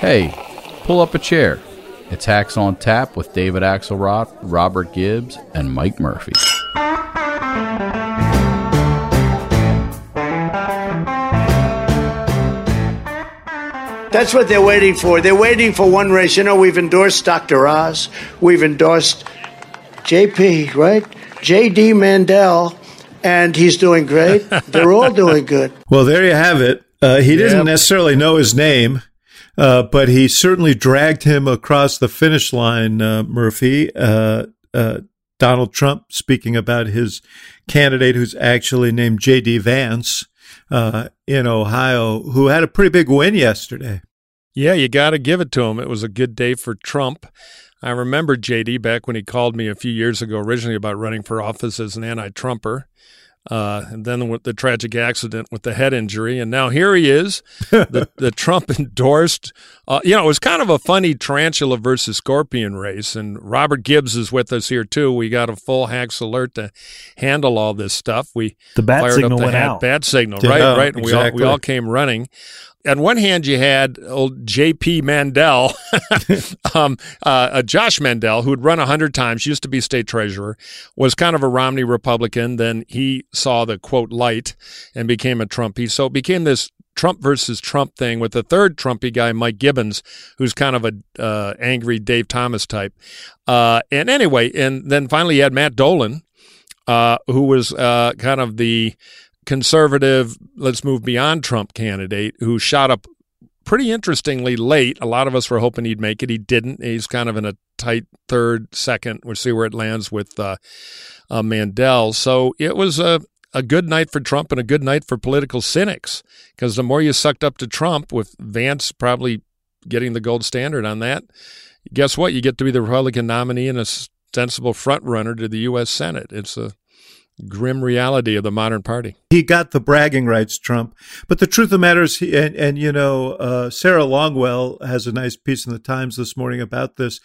Hey, pull up a chair. It's Hacks on Tap with David Axelrod, Robert Gibbs, and Mike Murphy. That's what they're waiting for. They're waiting for one race. You know, we've endorsed Dr. Oz. We've endorsed JP, right? JD Mandel, and he's doing great. They're all doing good. Well, there you have it. Uh, he didn't necessarily know his name, uh, but he certainly dragged him across the finish line, uh, Murphy. Uh, uh, Donald Trump speaking about his candidate, who's actually named J.D. Vance uh, in Ohio, who had a pretty big win yesterday. Yeah, you got to give it to him. It was a good day for Trump. I remember JD back when he called me a few years ago, originally about running for office as an anti Trumper. Uh, and then with the tragic accident with the head injury, and now here he is, the, the Trump endorsed. Uh, you know, it was kind of a funny tarantula versus scorpion race, and Robert Gibbs is with us here too. We got a full hacks alert to handle all this stuff. We the bat fired signal up the went hat, out. bat signal, Yeah, right, right, and we all we all came running. On one hand, you had old J.P. Mandel, um, uh, uh, Josh Mandel, who had run a hundred times, used to be state treasurer, was kind of a Romney Republican. Then he saw the quote light and became a Trumpy. So it became this Trump versus Trump thing with the third Trumpy guy, Mike Gibbons, who's kind of a uh, angry Dave Thomas type. Uh, and anyway, and then finally you had Matt Dolan, uh, who was uh, kind of the conservative, let's move beyond Trump candidate, who shot up pretty interestingly late. A lot of us were hoping he'd make it. He didn't. He's kind of in a tight third, second. We'll see where it lands with uh, uh, Mandel. So it was a, a good night for Trump and a good night for political cynics because the more you sucked up to Trump, with Vance probably getting the gold standard on that, guess what? You get to be the Republican nominee and a sensible front runner to the U.S. Senate. It's a grim reality of the modern party. He got the bragging rights, Trump. But the truth of the matter is, he, and, and you know, uh, Sarah Longwell has a nice piece in the Times this morning about this.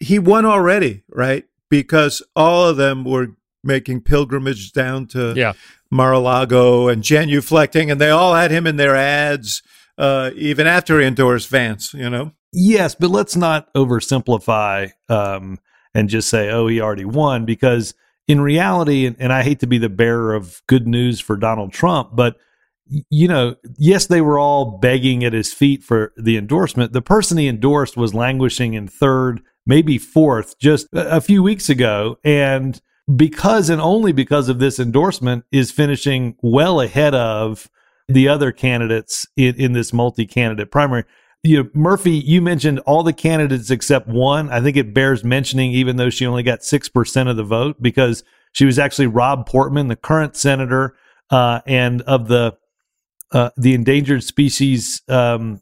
He won already, right? Because all of them were making pilgrimage down to Yeah. Mar-a-Lago and genuflecting, and they all had him in their ads, uh, even after he endorsed Vance, you know? Yes, but let's not oversimplify um, and just say, "Oh, he already won," because in reality, and, and I hate to be the bearer of good news for Donald Trump, but you know, yes, they were all begging at his feet for the endorsement. The person he endorsed was languishing in third, maybe fourth, just a, few weeks ago, and because and only because of this endorsement is finishing well ahead of the other candidates in, in this multi-candidate primary you know, Murphy, you mentioned all the candidates except one. I think it bears mentioning, even though she only got 6% of the vote, because she was actually Rob Portman, the current senator, uh, and of the, uh, the endangered species, um,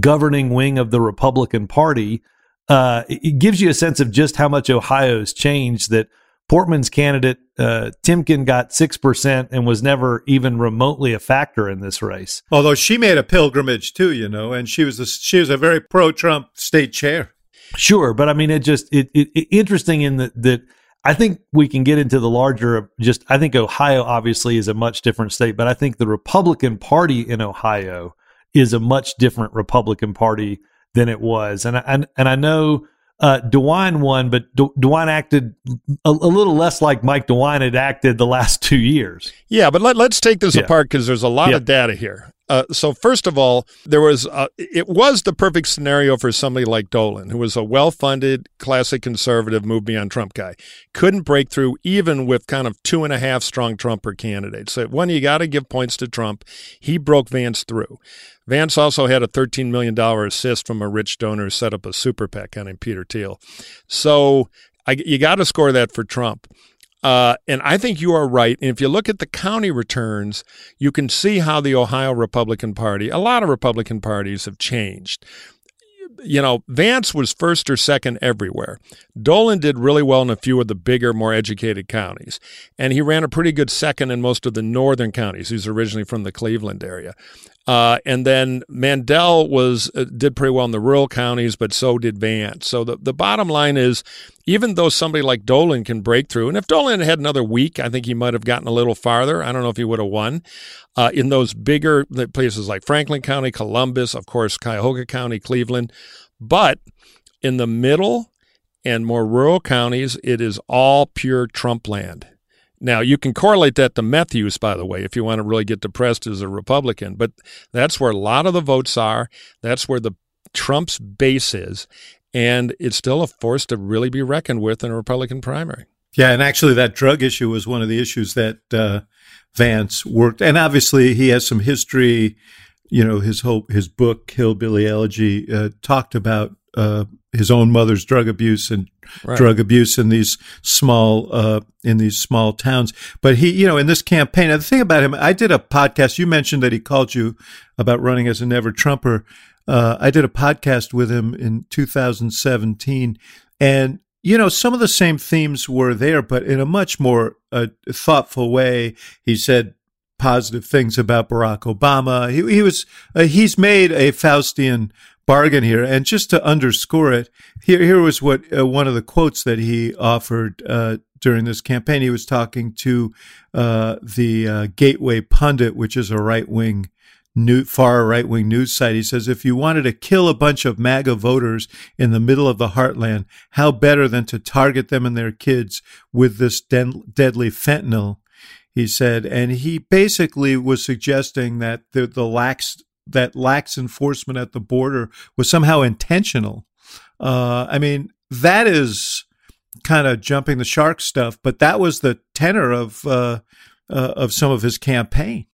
governing wing of the Republican Party. Uh, it it gives you a sense of just how much Ohio's changed that Portman's candidate, uh, Timken got 6% and was never even remotely a factor in this race. Although she made a pilgrimage too, you know, and she was a, she was a very pro-Trump state chair. Sure, but I mean, it just it, it, it interesting in that that I think we can get into the larger. Just I think Ohio obviously is a much different state, but I think the Republican Party in Ohio is a much different Republican Party than it was, and I, and and I know uh, DeWine won, but De- DeWine acted a, a little less like Mike DeWine had acted the last two years. Yeah, but let, let's take this Yeah. apart because there's a lot Yeah. of data here. Uh, so first of all, there was uh, it was the perfect scenario for somebody like Dolan, who was a well-funded, classic conservative, move beyond Trump guy, couldn't break through even with kind of two and a half strong Trumper candidates. So one, you got to give points to Trump. He broke Vance through. Vance also had a $13 million assist from a rich donor who set up a super PAC named Peter Thiel. So I, you got to score that for Trump. Uh, and I think you are right. And if you look at the county returns, you can see how the Ohio Republican Party, a lot of Republican parties have changed you know, Vance was first or second everywhere. Dolan did really well in a few of the bigger, more educated counties. And he ran a pretty good second in most of the northern counties. He's originally from the Cleveland area. Uh, and then Mandel was uh, did pretty well in the rural counties, but so did Vance. So the, the bottom line is, even though somebody like Dolan can break through, and if Dolan had another week, I think he might have gotten a little farther. I don't know if he would have won. Uh, in those bigger places like Franklin County, Columbus, of course, Cuyahoga County, Cleveland, but in the middle and more rural counties, it is all pure Trump land. Now, you can correlate that to meth use, by the way, if you want to really get depressed as a Republican, but that's where a lot of the votes are. That's where the Trump's base is. And it's still a force to really be reckoned with in a Republican primary. Yeah, and actually, that drug issue was one of the issues that uh, Vance worked. And obviously, he has some history. You know, his whole his book Hillbilly Elegy uh, talked about uh, his own mother's drug abuse and right. drug abuse in these small uh, in these small towns. But he, you know, in this campaign, and the thing about him, I did a podcast. You mentioned that he called you about running as a never Trumper. Uh, I did a podcast with him in 2017, and you know, some of the same themes were there, but in a much more uh, thoughtful way. He said positive things about Barack Obama. He, he was uh, he's made a Faustian bargain here. And just to underscore it, here here was what uh, one of the quotes that he offered uh, during this campaign. He was talking to uh, the uh, Gateway Pundit, which is a right wing. New, far right wing news site. He says, if you wanted to kill a bunch of MAGA voters in the middle of the heartland, how better than to target them and their kids with this deadly fentanyl? He said, and he basically was suggesting that the, the lax that lax enforcement at the border was somehow intentional. Uh, I mean, that is kind of jumping the shark stuff, but that was the tenor of uh, uh, of some of his campaign.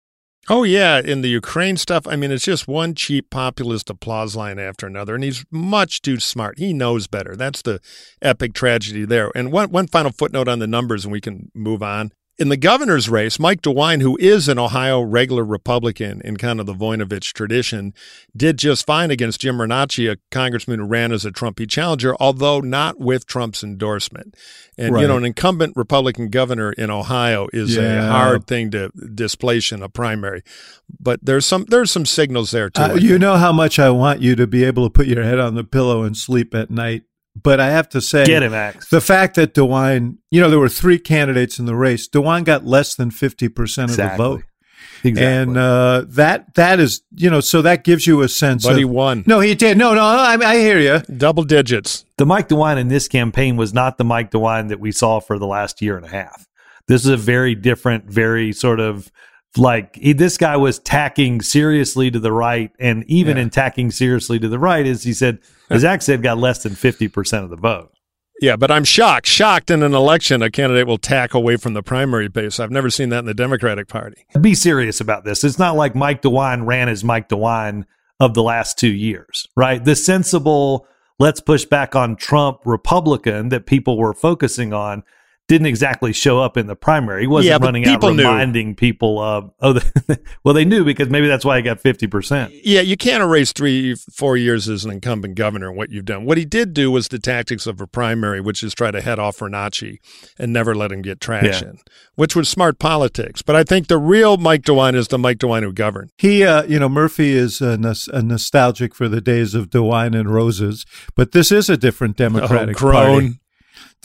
Oh yeah, in the Ukraine stuff, I mean, it's just one cheap populist applause line after another, and he's much too smart. He knows better. That's the epic tragedy there. And one one final footnote on the numbers, and we can move on in the governor's race, Mike DeWine, who is an Ohio regular Republican in kind of the Voinovich tradition, did just fine against Jim Renacci, a congressman who ran as a Trumpy challenger, although not with Trump's endorsement. And, right. you know, an incumbent Republican governor in Ohio is yeah. a hard thing to displace in a primary. But there's some there's some signals there, too. Uh, you know how much I want you to be able to put your head on the pillow and sleep at night but I have to say, get him, Max. The fact that DeWine, you know, there were three candidates in the race. DeWine got less than fifty percent of exactly. the vote. Exactly. And uh, that that is, you know, so that gives you a sense. But of, he won. No, he did. No, no, I, I hear you. Double digits. The Mike DeWine in this campaign was not the Mike DeWine that we saw for the last year and a half. This is a very different, very sort of like he, this guy was tacking seriously to the right, and even yeah. in tacking seriously to the right, as he said, as Axe said, got less than fifty percent of the vote. Yeah, but I'm shocked. Shocked in an election, a candidate will tack away from the primary base. I've never seen that in the Democratic Party. Be serious about this. It's not like Mike DeWine ran as Mike DeWine of the last two years, right? The sensible, let's push back on Trump Republican that people were focusing on didn't exactly show up in the primary. He wasn't yeah, running out reminding knew. people of, oh, well, they knew because maybe that's why he got 50%. Yeah, you can't erase three, four years as an incumbent governor and what you've done. What he did do was the tactics of a primary, which is try to head off Renacci and never let him get traction, yeah. which was smart politics. But I think the real Mike DeWine is the Mike DeWine who governed. He, uh, you know, Murphy is a, a nostalgic for the days of DeWine and Roses, but this is a different oh, Democratic oh, Party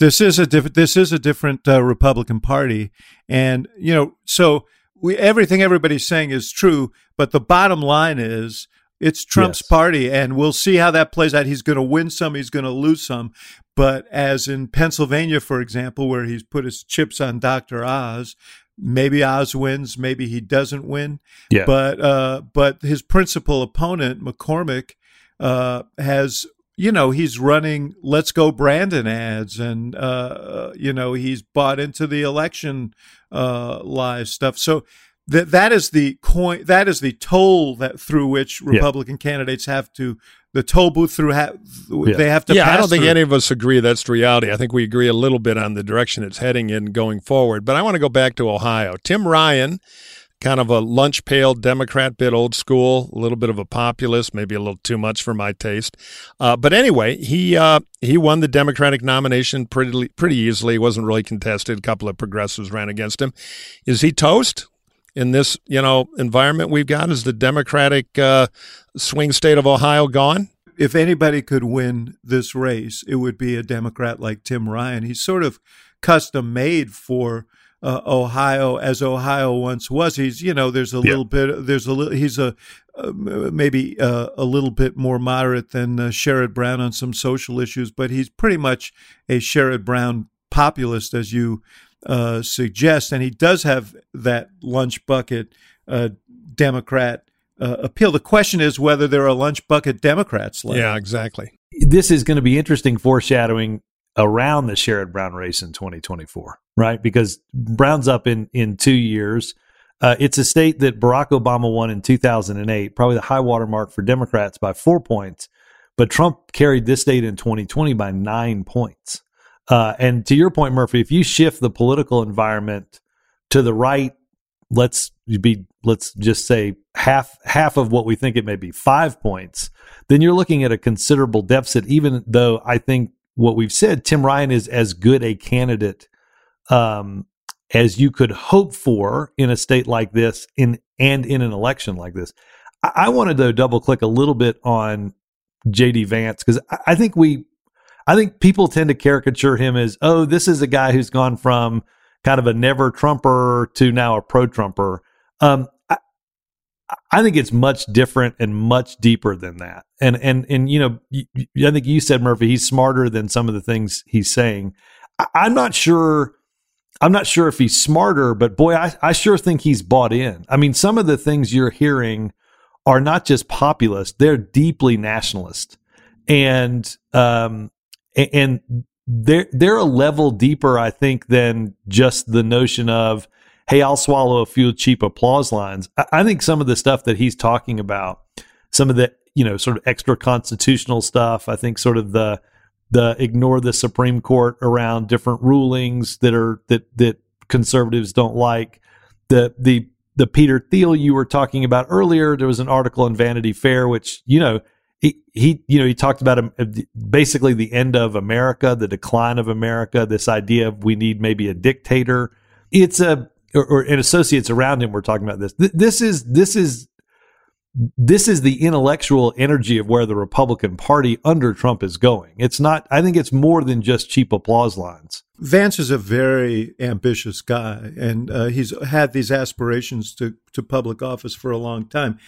this is a different this is a different uh, Republican Party, and you know, so we everything everybody's saying is true, but the bottom line is it's Trump's yes. party, and we'll see how that plays out. He's going to win some, he's going to lose some, but as in Pennsylvania, for example, where he's put his chips on Dr. Oz, maybe Oz wins, maybe he doesn't win. Yeah. But uh, but his principal opponent, McCormick, uh, has you know he's running let's go brandon ads and uh, you know he's bought into the election uh, live stuff so that that is the coin that is the toll that through which republican yeah. candidates have to the toll booth through ha- Yeah. they have to. yeah, I don't think through. any of us agree that's the reality. I think we agree a little bit on the direction it's heading in going forward. But I want to go back to Ohio. Tim Ryan, kind of a lunch pail Democrat, bit old school, a little bit of a populist, maybe a little too much for my taste. Uh, but anyway, he uh, he won the Democratic nomination pretty pretty easily. It wasn't really contested. A couple of progressives ran against him. Is he toast? In this, you know, environment we've got, is the Democratic uh, swing state of Ohio gone? if anybody could win this race, it would be a Democrat like Tim Ryan. He's sort of custom made for uh, Ohio, as Ohio once was. He's, you know, there's a little bit, there's a little, he's a uh, maybe uh, a little bit more moderate than uh, Sherrod Brown on some social issues, but he's pretty much a Sherrod Brown populist, as you uh, suggest, and he does have that lunch bucket uh, Democrat. Uh, appeal. The question is whether there are lunch bucket Democrats left. Yeah, exactly. this is going to be interesting foreshadowing around the Sherrod Brown race in 2024, right? Because Brown's up in in two years. Uh, it's a state that Barack Obama won in 2008, probably the high water mark for Democrats by four points. But Trump carried this state in 2020 by nine points. Uh, and to your point, Murphy, if you shift the political environment to the right, let's be let's just say half half of what we think it may be, five points, then you're looking at a considerable deficit. Even though I think what we've said, Tim Ryan is as good a candidate um, as you could hope for in a state like this, in and in an election like this. I, I wanted to double click a little bit on JD Vance because I, I think we, I think people tend to caricature him as, oh, this is a guy who's gone from kind of a never Trumper to now a pro Trumper. Um, I, think it's much different and much deeper than that. And and and you know, I think you said Murphy, he's smarter than some of the things he's saying. I, I'm not sure. I'm not sure if he's smarter, but boy, I, I sure think he's bought in. I mean, some of the things you're hearing are not just populist; they're deeply nationalist, and um, and they're they're a level deeper, I think, than just the notion of hey, I'll swallow a few cheap applause lines. I, I think some of the stuff that he's talking about, some of the you know sort of extra constitutional stuff, I think sort of the the ignore the Supreme Court around different rulings that are that that conservatives don't like. The the the Peter Thiel you were talking about earlier, there was an article in Vanity Fair which you know he he you know he talked about um, basically the end of America, the decline of America, this idea of we need maybe a dictator. It's a or, or and associates around him were talking about this. Th- This is this is this is the intellectual energy of where the Republican Party under Trump is going. It's not. I think it's more than just cheap applause lines. Vance is a very ambitious guy, and uh, he's had these aspirations to, to public office for a long time.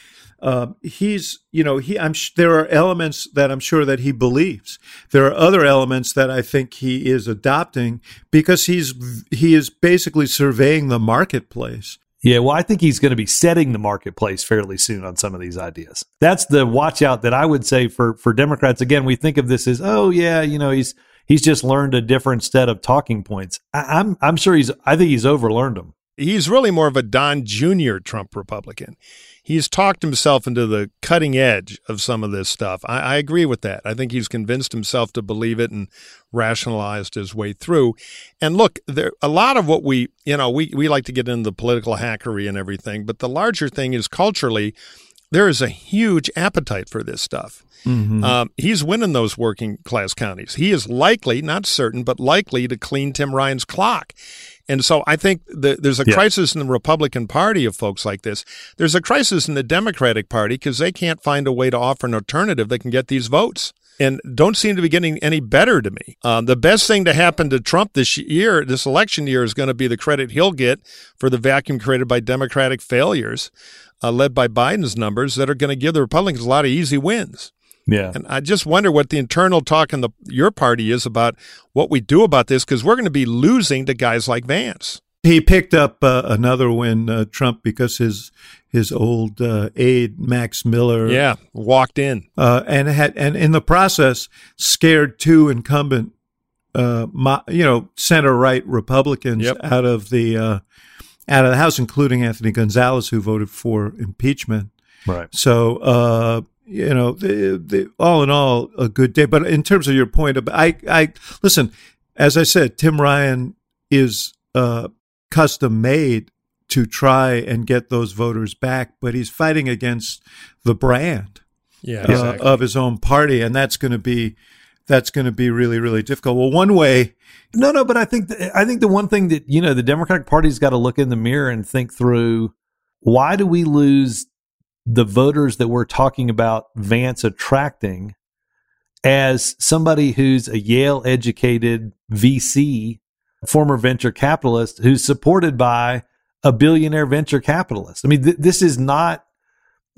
Um, he's, you know, he. I'm. There are elements that I'm sure that he believes. There are other elements that I think he is adopting because he's he is basically surveying the marketplace. Yeah, well, I think he's going to be setting the marketplace fairly soon on some of these ideas. That's the watch out that I would say for for Democrats. Again, we think of this as, oh yeah, you know, he's he's just learned a different set of talking points. I, I'm I'm sure he's. I think he's overlearned them. He's really more of a Don Jr. Trump Republican. He's talked himself into the cutting edge of some of this stuff. I, I agree with that. I think he's convinced himself to believe it and rationalized his way through. And look, there a lot of what we, you know, we, we like to get into the political hackery and everything, but the larger thing is culturally, there is a huge appetite for this stuff. Um, he's winning those working class counties. He is likely, not certain, but likely to clean Tim Ryan's clock. And so I think the, there's a Yeah. crisis in the Republican Party of folks like this. There's a crisis in the Democratic Party because they can't find a way to offer an alternative that can get these votes. And don't seem to be getting any better to me. Um, the best thing to happen to Trump this year, this election year, is going to be the credit he'll get for the vacuum created by Democratic failures, uh, led by Biden's numbers, that are going to give the Republicans a lot of easy wins. Yeah, And I just wonder what the internal talk in the your party is about what we do about this because we're going to be losing to guys like Vance. He picked up uh, another win, uh, Trump, because his his old uh, aide Max Miller, Yeah, walked in. uh, and had and in the process scared two incumbent, uh, mo- you know, center right Republicans Yep. out of the uh, out of the House, including Anthony Gonzalez, who voted for impeachment. right. So uh, you know, the, the, all in all, a good day. But in terms of your point, about, I, I listen. As I said, Tim Ryan is uh, custom made to try and get those voters back, but he's fighting against the brand yeah, uh, of his own party, and that's going to be that's going to be really really difficult. Well, one way, no, no, but I think th- I think the one thing that you know the Democratic Party's got to look in the mirror and think through why do we lose the voters that we're talking about Vance attracting as somebody who's a Yale educated VC, former venture capitalist who's supported by a billionaire venture capitalist. I mean, th- this is not.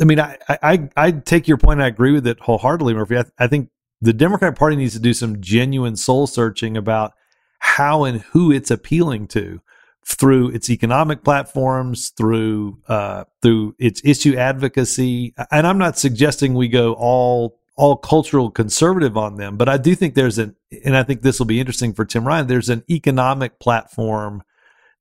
I mean, I, I I take your point. I agree with it wholeheartedly, Murphy. I, I think the Democratic Party needs to do some genuine soul searching about how and who it's appealing to through its economic platforms, through uh, through its issue advocacy. And I'm not suggesting we go all all cultural conservative on them, but I do think there's an, and I think this will be interesting for Tim Ryan. There's an economic platform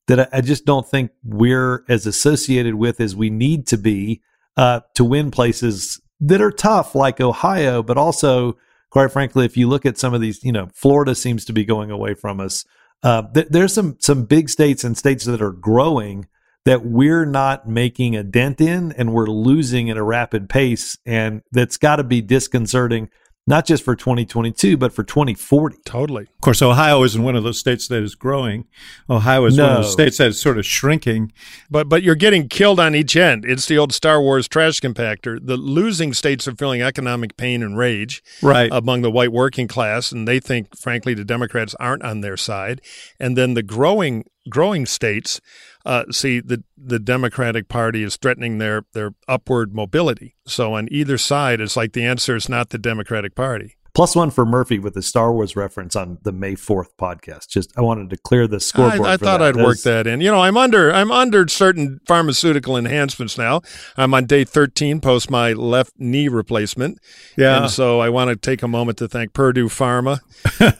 that I, I just don't think we're as associated with as we need to be uh, to win places that are tough, like Ohio, but also, quite frankly, if you look at some of these, you know, Florida seems to be going away from us. Uh, th- there's some some big states and states that are growing that we're not making a dent in, and we're losing at a rapid pace, and that's got to be disconcerting not just for 2022, but for 2040. Totally. Of course, Ohio isn't one of those states that is growing. Ohio is no. one of those states that is sort of shrinking. But but you're getting killed on each end. It's the old Star Wars trash compactor. The losing states are feeling economic pain and rage right. among the white working class, and they think, frankly, the Democrats aren't on their side. And then the growing growing states uh, see the the Democratic Party is threatening their their upward mobility. So on either side, it's like the answer is not the Democratic Party. Plus one for Murphy with the Star Wars reference on the May fourth podcast. Just I wanted to clear the scoreboard. I, I thought that. I'd work that in. You know, I'm under I'm under certain pharmaceutical enhancements now. I'm on day 13 post my left knee replacement. Yeah. And so I want to take a moment to thank Purdue Pharma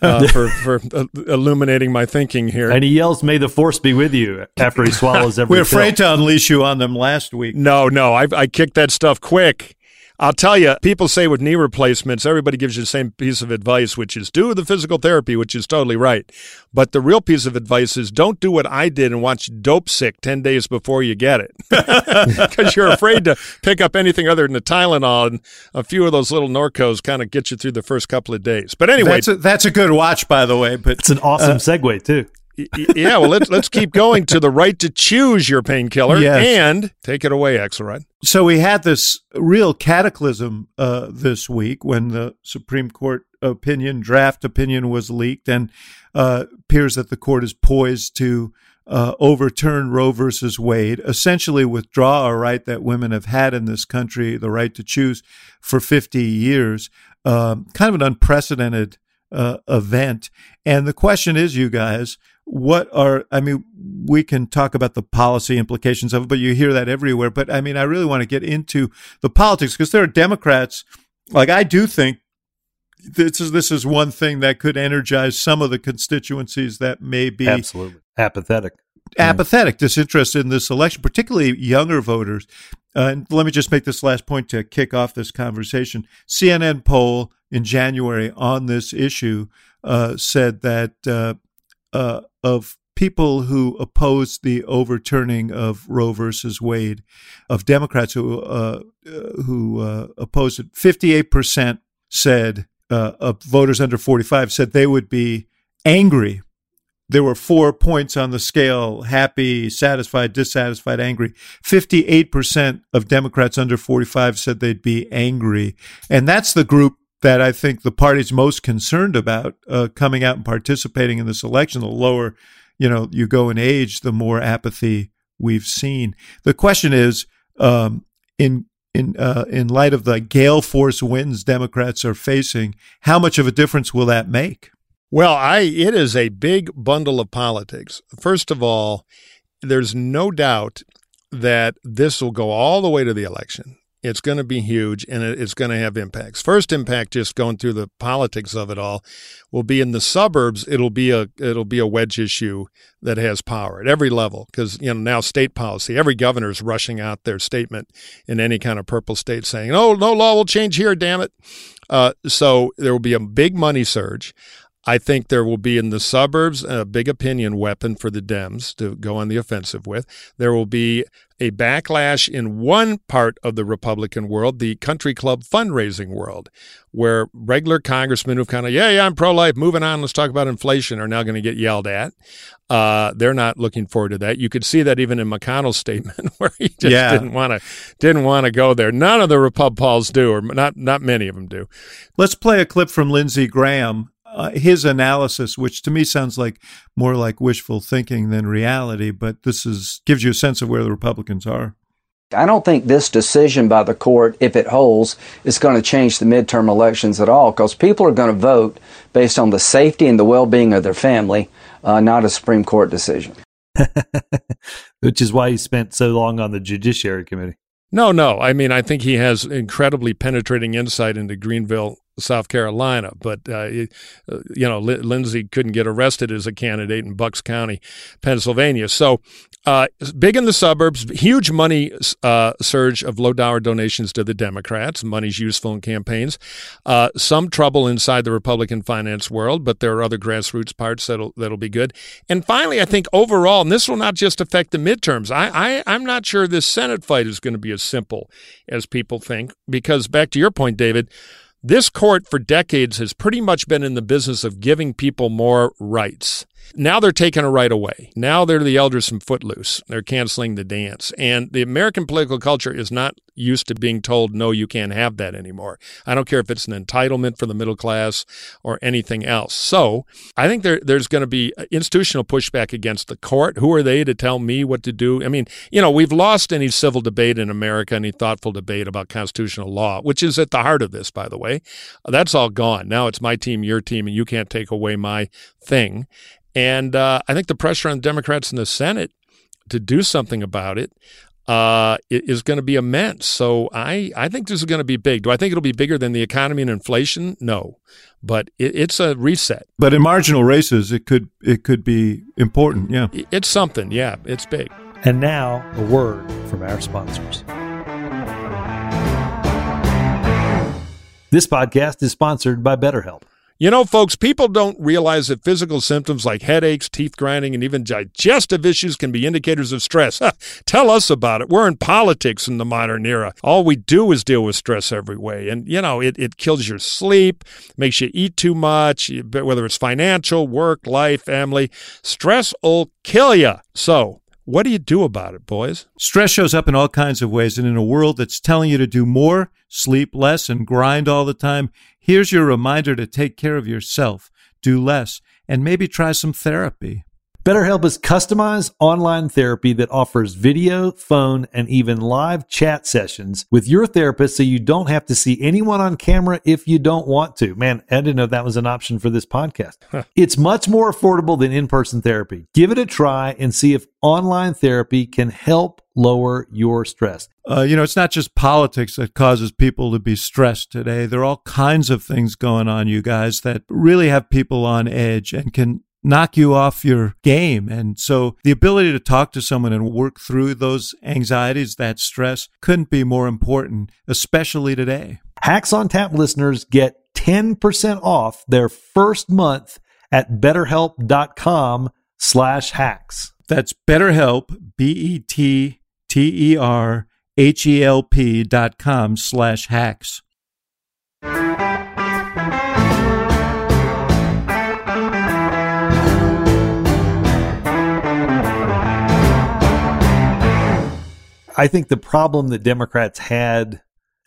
uh, for for uh, illuminating my thinking here. And he yells, "May the force be with you!" after he swallows every. We're afraid to unleash you on them last week. No, no, I I kicked that stuff quick. I'll tell you, people say with knee replacements, everybody gives you the same piece of advice, which is do the physical therapy, which is totally right. But the real piece of advice is don't do what I did and watch Dopesick 10 days before you get it. Because you're afraid to pick up anything other than the Tylenol, and a few of those little Norcos kind of get you through the first couple of days. But anyway. That's a, that's a good watch, by the way. But It's an awesome uh, segue, too yeah, well, let's let's keep going to the right to choose your painkiller yes. and take it away, Axelrod. So we had this real cataclysm uh, this week when the Supreme Court opinion, draft opinion, was leaked, and uh, appears that the court is poised to uh, overturn Roe versus Wade, essentially withdraw a right that women have had in this country, the right to choose, for 50 years. Um, kind of an unprecedented uh, event. And the question is, you guys, what are i mean we can talk about the policy implications of it but you hear that everywhere. But i mean i really want to get into the politics because there are democrats like i do think this is this is one thing that could energize some of the constituencies that may be absolutely. Apathetic. Apathetic disinterested in this election particularly younger voters. Uh, and let me just make this last point to kick off this conversation. Cnn poll in january on this issue uh, said that uh, uh, of people who opposed the overturning of Roe versus Wade, of Democrats who uh, who uh, opposed it. Fifty eight percent said uh, of voters under forty five said they would be angry. There were four points on the scale: happy, satisfied, dissatisfied, angry. Fifty-eight percent of Democrats under forty-five said they'd be angry, and that's the group that I think the party's most concerned about uh, coming out and participating in this election. The lower, you know, you go in age, the more apathy we've seen. The question is, um, in in uh, in light of the gale force winds Democrats are facing, how much of a difference will that make? Well, I it is a big bundle of politics. First of all, there's no doubt that this will go all the way to the election It's going to be huge and it's going to have impacts. First impact, just going through the politics of it all, will be in the suburbs. It'll be a it'll be a wedge issue that has power at every level because you know now state policy. Every governor is rushing out their statement in any kind of purple state saying, "Oh, no law will change here, damn it." Uh, so there will be a big money surge. I think there will be in the suburbs a big opinion weapon for the Dems to go on the offensive with. There will be a backlash in one part of the Republican world, the country club fundraising world, where regular congressmen who've kind of, yeah, yeah, I'm pro life, moving on, let's talk about inflation, are now going to get yelled at. Uh, they're not looking forward to that. You could see that even in McConnell's statement, where he just yeah. didn't want to didn't want to go there. None of the Repub do, or not not many of them do. Let's play a clip from Lindsey Graham uh, his analysis, which to me sounds like more like wishful thinking than reality, but this is gives you a sense of where the Republicans are. I don't think this decision by the court, if it holds, is going to change the midterm elections at all because people are going to vote based on the safety and the well being of their family, uh, not a Supreme Court decision. Which is why he spent so long on the Judiciary Committee. No, no. I mean, I think he has incredibly penetrating insight into Greenville South Carolina, but uh, uh you know Lindsey couldn't get arrested as a candidate in Bucks County, Pennsylvania. So uh, big in the suburbs, huge money uh, surge of low dollar donations to the Democrats. Money's useful in campaigns. Uh, some trouble inside the Republican finance world, but there are other grassroots parts that'll that'll be good. And finally, I think overall, and this will not just affect the midterms. I, I I'm not sure this Senate fight is going to be as simple as people think, because back to your point, David. This court for decades has pretty much been in the business of giving people more rights. Now they're taking a right away. Now they're the elders from Footloose. They're canceling the dance. And the American political culture is not used to being told, no, you can't have that anymore. I don't care if it's an entitlement for the middle class or anything else. So I think there, there's going to be uh, institutional pushback against the court. Who are they to tell me what to do? I mean, you know, we've lost any civil debate in America, any thoughtful debate about constitutional law, which is at the heart of this, by the way. That's all gone. Now it's my team, your team, and you can't take away my thing. And uh, I think the pressure on the Democrats in the Senate to do something about it uh, is going to be immense. So I, I think this is going to be big. Do I think it'll be bigger than the economy and inflation? No, but it, it's a reset. But in marginal races, it could it could be important. Yeah, it's something. Yeah, it's big. And now a word from our sponsors. This podcast is sponsored by BetterHelp. You know, folks, people don't realize that physical symptoms like headaches, teeth grinding, and even digestive issues can be indicators of stress. Tell us about it. We're in politics in the modern era. All we do is deal with stress every way. And, you know, it, it kills your sleep, makes you eat too much, whether it's financial, work, life, family. Stress will kill you. So, what do you do about it, boys? Stress shows up in all kinds of ways. And in a world that's telling you to do more, sleep less, and grind all the time, here's your reminder to take care of yourself, do less, and maybe try some therapy. BetterHelp is customized online therapy that offers video, phone, and even live chat sessions with your therapist so you don't have to see anyone on camera if you don't want to. Man, I didn't know that was an option for this podcast. it's much more affordable than in person therapy. Give it a try and see if online therapy can help lower your stress. Uh, you know, it's not just politics that causes people to be stressed today. There are all kinds of things going on, you guys, that really have people on edge and can knock you off your game. And so the ability to talk to someone and work through those anxieties, that stress, couldn't be more important, especially today. Hacks on Tap listeners get 10% off their first month at betterhelp.com slash hacks. That's betterhelp, B-E-T-T-E-R-H-E-L-P dot com slash hacks. I think the problem that Democrats had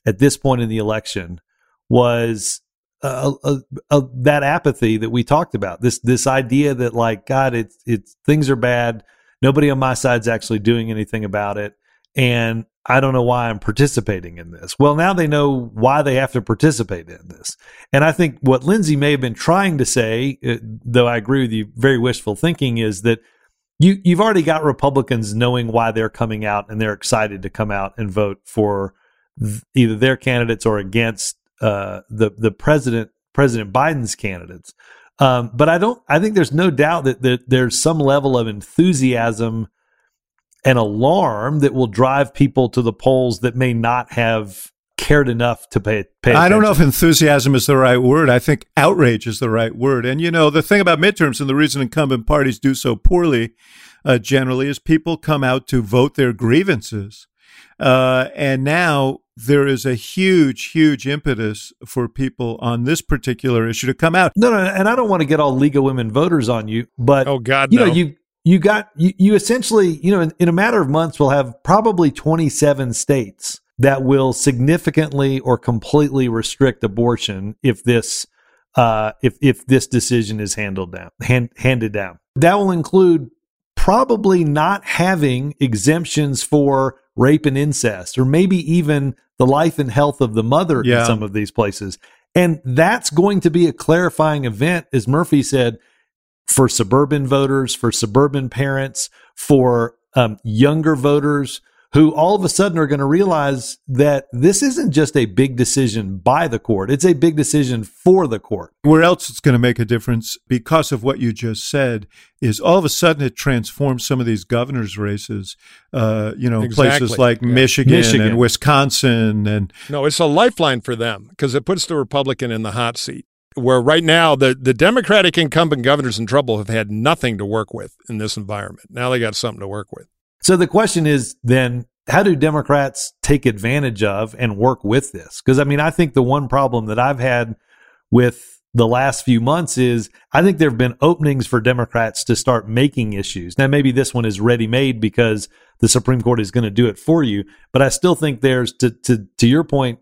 at this point in the election was uh, uh, uh, that apathy that we talked about. This this idea that like God, it's it's things are bad. Nobody on my side's actually doing anything about it, and I don't know why I'm participating in this. Well, now they know why they have to participate in this. And I think what Lindsey may have been trying to say, though I agree with you, very wishful thinking, is that you you've already got Republicans knowing why they're coming out and they're excited to come out and vote for th- either their candidates or against uh, the the president President Biden's candidates. Um, but I don't. I think there's no doubt that, that there's some level of enthusiasm and alarm that will drive people to the polls that may not have cared enough to pay. pay I don't know if enthusiasm is the right word. I think outrage is the right word. And you know, the thing about midterms and the reason incumbent parties do so poorly uh, generally is people come out to vote their grievances. Uh, and now there is a huge, huge impetus for people on this particular issue to come out. No, no, and I don't want to get all League of Women Voters on you, but oh God, you no. know, you you got you, you essentially, you know, in, in a matter of months, we'll have probably twenty seven states that will significantly or completely restrict abortion if this uh, if if this decision is handled down hand, handed down. That will include probably not having exemptions for rape and incest, or maybe even the life and health of the mother Yeah. in some of these places. And that's going to be a clarifying event, as Murphy said, for suburban voters, for suburban parents, for um, younger voters who all of a sudden are going to realize that this isn't just a big decision by the court, it's a big decision for the court. Where else it's going to make a difference because of what you just said is all of a sudden it transforms some of these governors' races. Uh, you know, places like Yeah. Michigan, Michigan. and Wisconsin, and No, it's a lifeline for them because it puts the Republican in the hot seat. Where right now the, the Democratic incumbent governors in trouble have had nothing to work with in this environment. Now they got something to work with. So the question is then, how do Democrats take advantage of and work with this? Because I mean, I think the one problem that I've had with the last few months is I think there have been openings for Democrats to start making issues. Now, maybe this one is ready made because the Supreme Court is going to do it for you, but I still think there's to to to your point,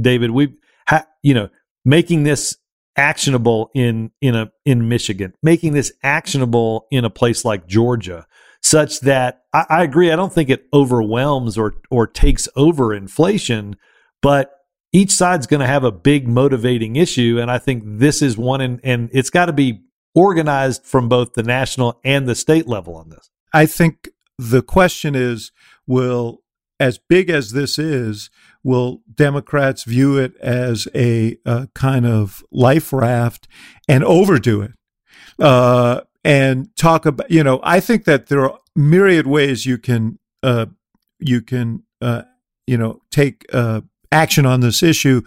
David. We, ha, you know, making this actionable in in a in Michigan, making this actionable in a place like Georgia, such that I, I agree. I don't think it overwhelms or or takes over inflation, but each side's going to have a big motivating issue, and I think this is one, and and it's got to be organized from both the national and the state level on this. I think the question is will as big as this is will democrats view it as a, uh kind of life raft and overdo it uh, and talk about you know i think that there are myriad ways you can uh, you can uh, you know take uh, action on this issue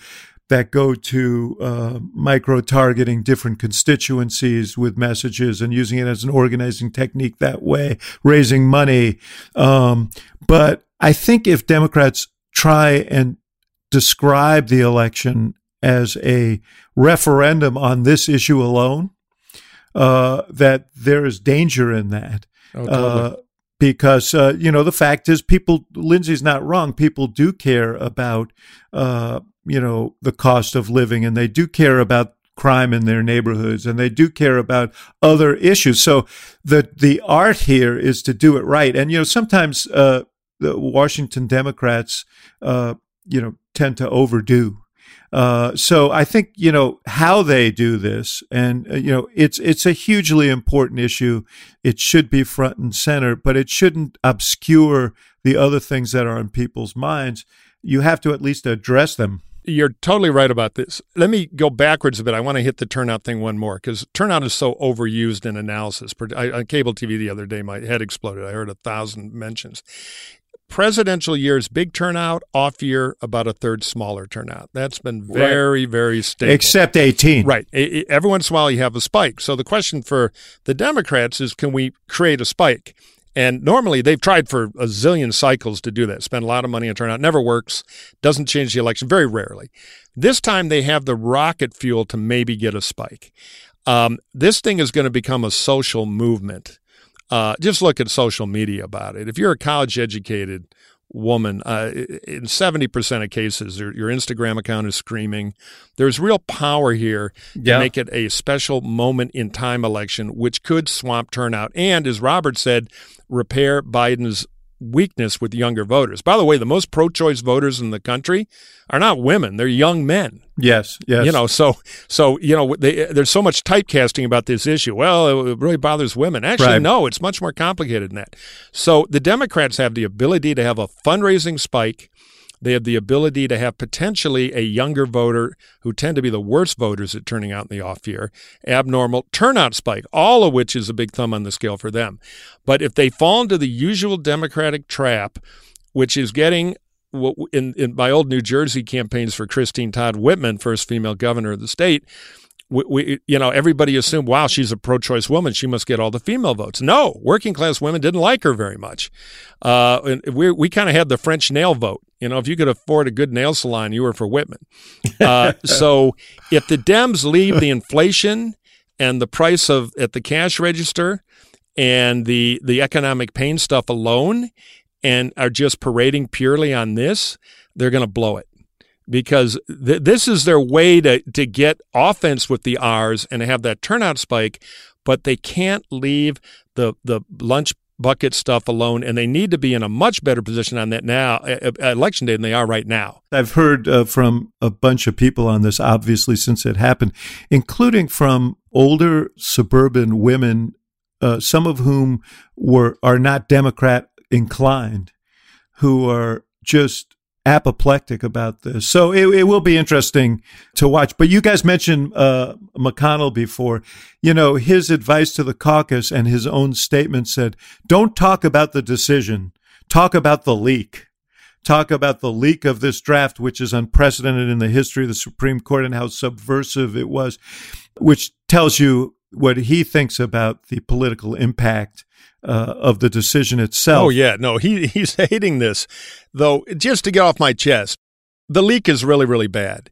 that go to uh, micro targeting different constituencies with messages and using it as an organizing technique that way, raising money. Um, but I think if Democrats try and describe the election as a referendum on this issue alone, uh, that there is danger in that. Oh, totally. Uh, because uh, you know the fact is, people. Lindsey's not wrong. People do care about uh, you know the cost of living, and they do care about crime in their neighborhoods, and they do care about other issues. So the the art here is to do it right. And you know sometimes uh, the Washington Democrats, uh, you know, tend to overdo. Uh, so I think you know how they do this, and uh, you know it's it's a hugely important issue. It should be front and center, but it shouldn't obscure the other things that are in people's minds. You have to at least address them. You're totally right about this. Let me go backwards a bit. I want to hit the turnout thing one more because turnout is so overused in analysis. I, on cable TV the other day, my head exploded. I heard a thousand mentions. Presidential years, big turnout. Off year, about a third smaller turnout. That's been very, very stable. Except 18. Right. Every once in a while, you have a spike. So the question for the Democrats is can we create a spike? And normally they've tried for a zillion cycles to do that, spend a lot of money on turnout. Never works, doesn't change the election, very rarely. This time they have the rocket fuel to maybe get a spike. Um, this thing is going to become a social movement. Uh, just look at social media about it. If you're a college educated woman, uh, in 70% of cases, your, your Instagram account is screaming. There's real power here to Yeah. make it a special moment in time election, which could swamp turnout. And as Robert said, repair Biden's weakness with younger voters. By the way, the most pro choice voters in the country are not women, they're young men. Yes. Yes. You know, so so you know, they, there's so much typecasting about this issue. Well, it really bothers women. Actually, Right. no, it's much more complicated than that. So the Democrats have the ability to have a fundraising spike They have the ability to have potentially a younger voter who tend to be the worst voters at turning out in the off year, abnormal turnout spike, all of which is a big thumb on the scale for them. But if they fall into the usual Democratic trap, which is getting in, in my old New Jersey campaigns for Christine Todd Whitman, first female governor of the state, we, we, you know, everybody assumed, wow, she's a pro-choice woman. She must get all the female votes. No, working class women didn't like her very much. Uh, and we, we kind of had the French nail vote. You know, if you could afford a good nail salon, you were for Whitman. Uh, so if the Dems leave the inflation and the price of at the cash register and the the economic pain stuff alone, and are just parading purely on this, they're going to blow it because th- this is their way to, to get offense with the R's and have that turnout spike, but they can't leave the, the lunch bucket stuff alone, and they need to be in a much better position on that now, uh, election day, than they are right now. I've heard uh, from a bunch of people on this, obviously, since it happened, including from older suburban women, uh, some of whom were are not Democrat inclined, who are just apoplectic about this. So it, it, will be interesting to watch. But you guys mentioned uh, McConnell before. You know, his advice to the caucus and his own statement said, don't talk about the decision, talk about the leak. Talk about the leak of this draft, which is unprecedented in the history of the Supreme Court and how subversive it was, which tells you what he thinks about the political impact uh, of the decision itself. Oh yeah, no, he he's hating this. Though just to get off my chest, the leak is really really bad.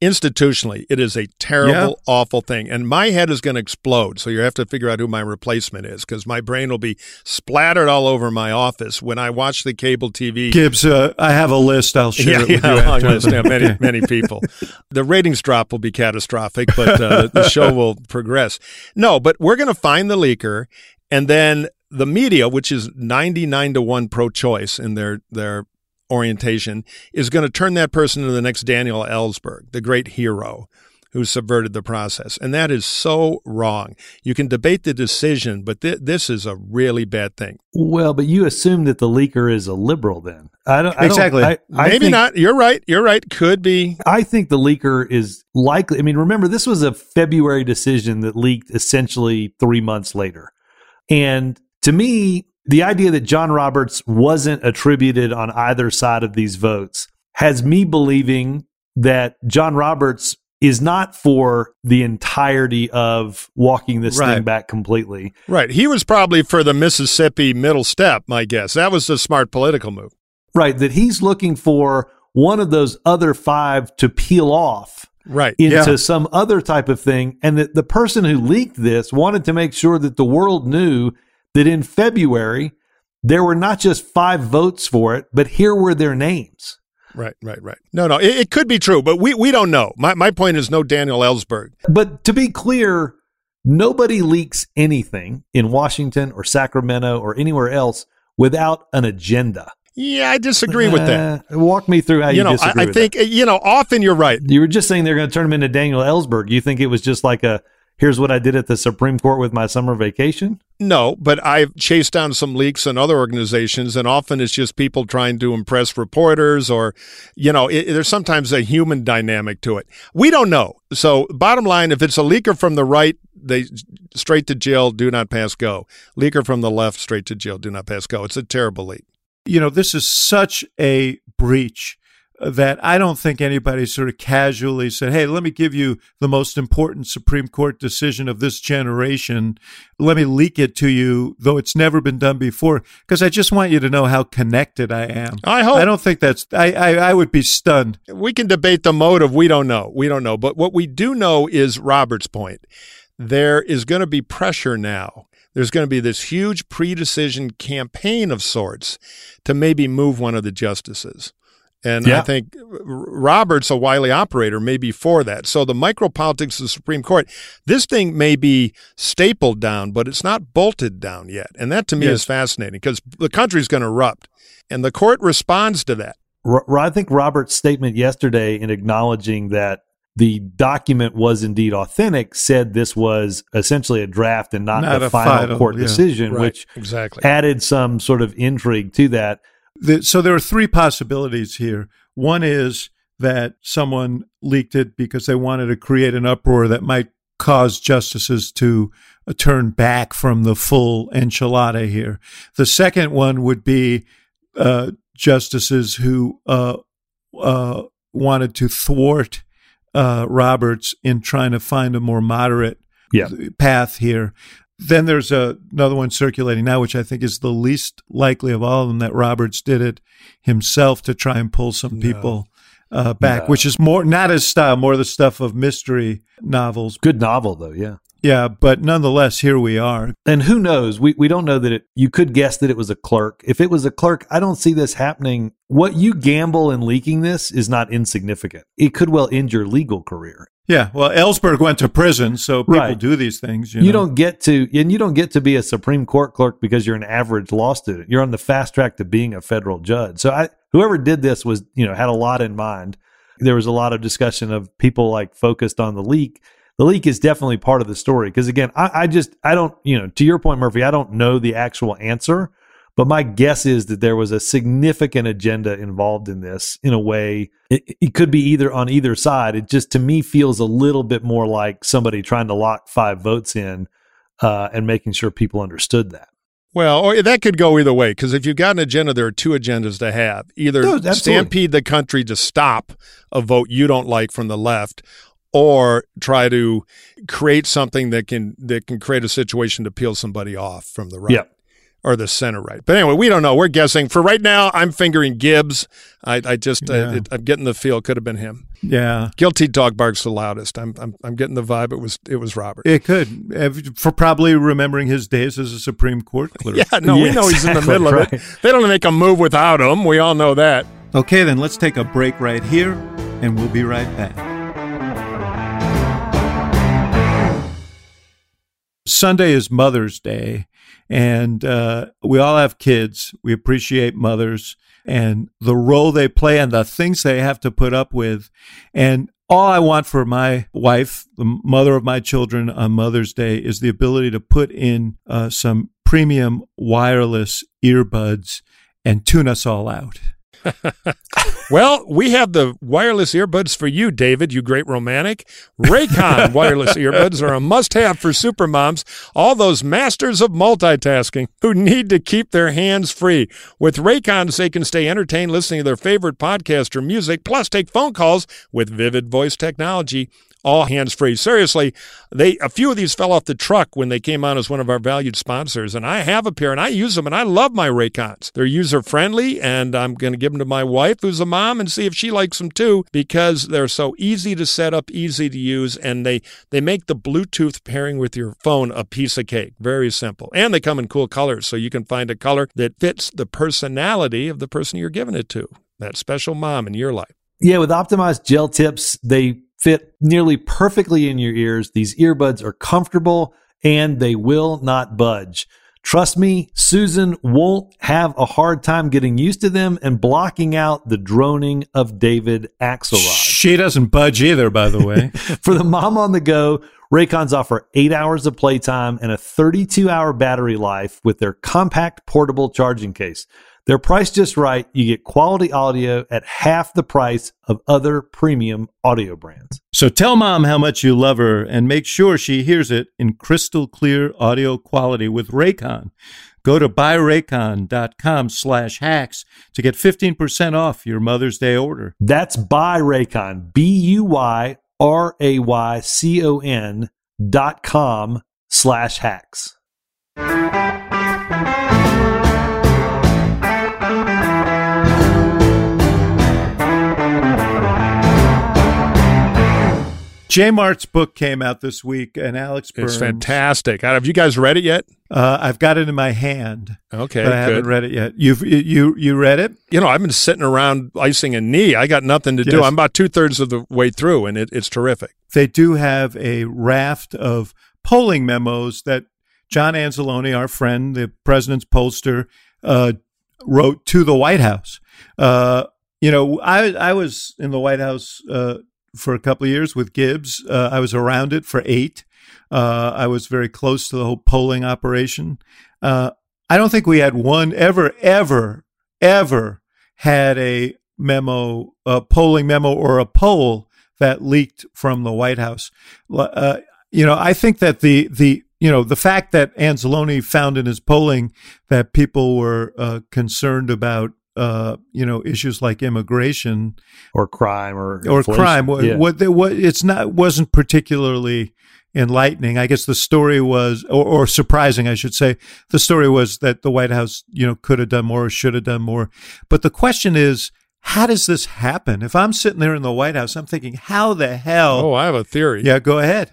Institutionally, it is a terrible, yeah. awful thing, and my head is going to explode. So you have to figure out who my replacement is, because my brain will be splattered all over my office when I watch the cable TV. Gibbs, uh, I have a list. I'll share yeah, it with yeah, you. long list. Yeah, many many people. The ratings drop will be catastrophic, but uh, the show will progress. No, but we're going to find the leaker, and then the media, which is 99 to 1 pro choice in their, their orientation, is going to turn that person into the next Daniel Ellsberg, the great hero who subverted the process. And that is so wrong. You can debate the decision, but th- this is a really bad thing. Well, but you assume that the leaker is a liberal then. I don't I exactly. Don't, I, I Maybe think, not. You're right. You're right. Could be. I think the leaker is likely. I mean, remember, this was a February decision that leaked essentially three months later. And to me, the idea that John Roberts wasn't attributed on either side of these votes has me believing that John Roberts is not for the entirety of walking this right. thing back completely. Right. He was probably for the Mississippi middle step, my guess. That was a smart political move. Right. That he's looking for one of those other five to peel off right into yeah. some other type of thing and that the person who leaked this wanted to make sure that the world knew that in February, there were not just five votes for it, but here were their names. Right, right, right. No, no, it, it, could be true, but we, we don't know. My, my point is no Daniel Ellsberg. But to be clear, nobody leaks anything in Washington or Sacramento or anywhere else without an agenda. Yeah, I disagree uh, with that. Uh, walk me through how you, you know. I, I think that. you know. Often you're right. You were just saying they're going to turn him into Daniel Ellsberg. You think it was just like a here's what I did at the Supreme Court with my summer vacation? No, but I've chased down some leaks in other organizations, and often it's just people trying to impress reporters, or, you know, it, there's sometimes a human dynamic to it. We don't know. So, bottom line, if it's a leaker from the right, they straight to jail, do not pass go. Leaker from the left, straight to jail, do not pass go. It's a terrible leak. You know, this is such a breach that I don't think anybody sort of casually said, Hey, let me give you the most important Supreme Court decision of this generation. Let me leak it to you, though it's never been done before, because I just want you to know how connected I am. I hope. I don't think that's, I, I, I would be stunned. We can debate the motive. We don't know. We don't know. But what we do know is Robert's point. There is going to be pressure now there's going to be this huge pre decision campaign of sorts to maybe move one of the justices. And yeah. I think Roberts, a wily operator, may be for that. So the micropolitics of the Supreme Court, this thing may be stapled down, but it's not bolted down yet. And that to me yes. is fascinating because the country's going to erupt. And the court responds to that. I think Robert's statement yesterday in acknowledging that the document was indeed authentic said this was essentially a draft and not, not the final, final, court yeah. decision, right. which exactly added some sort of intrigue to that. The, so there are three possibilities here. One is that someone leaked it because they wanted to create an uproar that might cause justices to uh, turn back from the full enchilada here. The second one would be uh, justices who uh, uh, wanted to thwart uh, Roberts in trying to find a more moderate Yeah. path here. Then there's a, another one circulating now, which I think is the least likely of all of them that Roberts did it himself to try and pull some people uh, back, No. which is more not his style, more the stuff of mystery novels. Good novel though, yeah. Yeah, but nonetheless, here we are. And who knows? We we don't know that it. You could guess that it was a clerk. If it was a clerk, I don't see this happening. What you gamble in leaking this is not insignificant. It could well end your legal career. Yeah, well, Ellsberg went to prison, so people Right. do these things. You, You, know? don't get to, and you don't get to be a Supreme Court clerk because you're an average law student. You're on the fast track to being a federal judge. So I, whoever did this was, you know, had a lot in mind. There was a lot of discussion of people like focused on the leak. The leak is definitely part of the story because again, I, I just, I don't, you know, to your point, Murphy, I don't know the actual answer, but my guess is that there was a significant agenda involved in this in a way. It, it could be either on either side. It just to me feels a little bit more like somebody trying to lock five votes in uh, and making sure people understood that. Well, or that could go either way because if you've got an agenda, there are two agendas to have: either No, stampede the country to stop a vote you don't like from the left, or try to create something that can that can create a situation to peel somebody off from the right. Yeah. Or the center right, but anyway, we don't know. We're guessing. For right now, I'm fingering Gibbs. I, I just, Yeah. uh, it, I'm getting the feel. Could have been him. yeah, Guilty dog barks the loudest. I'm, I'm, I'm getting the vibe. It was, it was Robert. it could for probably remembering his days as a Supreme Court clerk. Yeah, no, we Yeah, know he's in the exactly, middle of right. it. They don't make a move without him. We all know that. Okay, then let's take a break right here, and we'll be right back. Sunday is Mother's Day, and uh, we all have kids. We appreciate mothers and the role they play and the things they have to put up with. And all I want for my wife, the mother of my children on Mother's Day, is the ability to put in uh, some premium wireless earbuds and tune us all out. Well, we have the wireless earbuds for you, David, you great romantic. Raycon wireless earbuds are a must have for supermoms, all those masters of multitasking who need to keep their hands free. With Raycons, they can stay entertained listening to their favorite podcast or music, plus take phone calls with vivid voice technology. All hands free. Seriously, they a few of these fell off the truck when they came on as one of our valued sponsors, and I have a pair and I use them and I love my Raycons. They're user friendly, and I'm going to give them to my wife, who's a mom, and see if she likes them too because they're so easy to set up, easy to use, and they they make the Bluetooth pairing with your phone a piece of cake. Very simple, and they come in cool colors, so you can find a color that fits the personality of the person you're giving it to. That special mom in your life. Yeah, with optimized gel tips, they fit nearly perfectly in your ears. These earbuds are comfortable and they will not budge. Trust me, Susan won't have a hard time getting used to them and blocking out the droning of David Axelrod. She doesn't budge either, by the way. For the mom on the go, Raycons offer eight hours of playtime and a 32 hour battery life with their compact portable charging case. They're priced just right. You get quality audio at half the price of other premium audio brands. so tell mom how much you love her and make sure she hears it in crystal clear audio quality with Raycon. Go to buyraycon.com slash hacks to get 15% off your Mother's Day order. That's buy Raycon, B U Y R A Y C O N dot com slash hacks. J Mart's book came out this week, and Alex Burns. It's fantastic. Have you guys read it yet? Uh, I've got it in my hand, Okay, but I haven't read it yet. You've you you read it? you know, I've been sitting around icing a knee. I got nothing to do. I'm about two thirds of the way through, and it, it's terrific. They do have a raft of polling memos that John Anzalone, our friend, the president's pollster, uh, wrote to the White House. Uh, you know, I I was in the White House uh, for a couple of years with Gibbs. Uh, I was around it for eight. Uh, I was very close to the whole polling operation. Uh, I don't think we had one ever, ever, ever had a memo, a polling memo, or a poll that leaked from the White House. Uh, you know, I think that the the you know the fact that Anzalone found in his polling that people were uh, concerned about uh, you know issues like immigration or crime or or inflation. crime. What, Yeah. what, what it's not wasn't particularly enlightening. I guess the story was, or, or surprising, I should say. The story was that the White House, you know, could have done more, or should have done more. But the question is, how does this happen? If I'm sitting there in the White House, I'm thinking, how the hell? Oh, I have a theory. yeah, go ahead.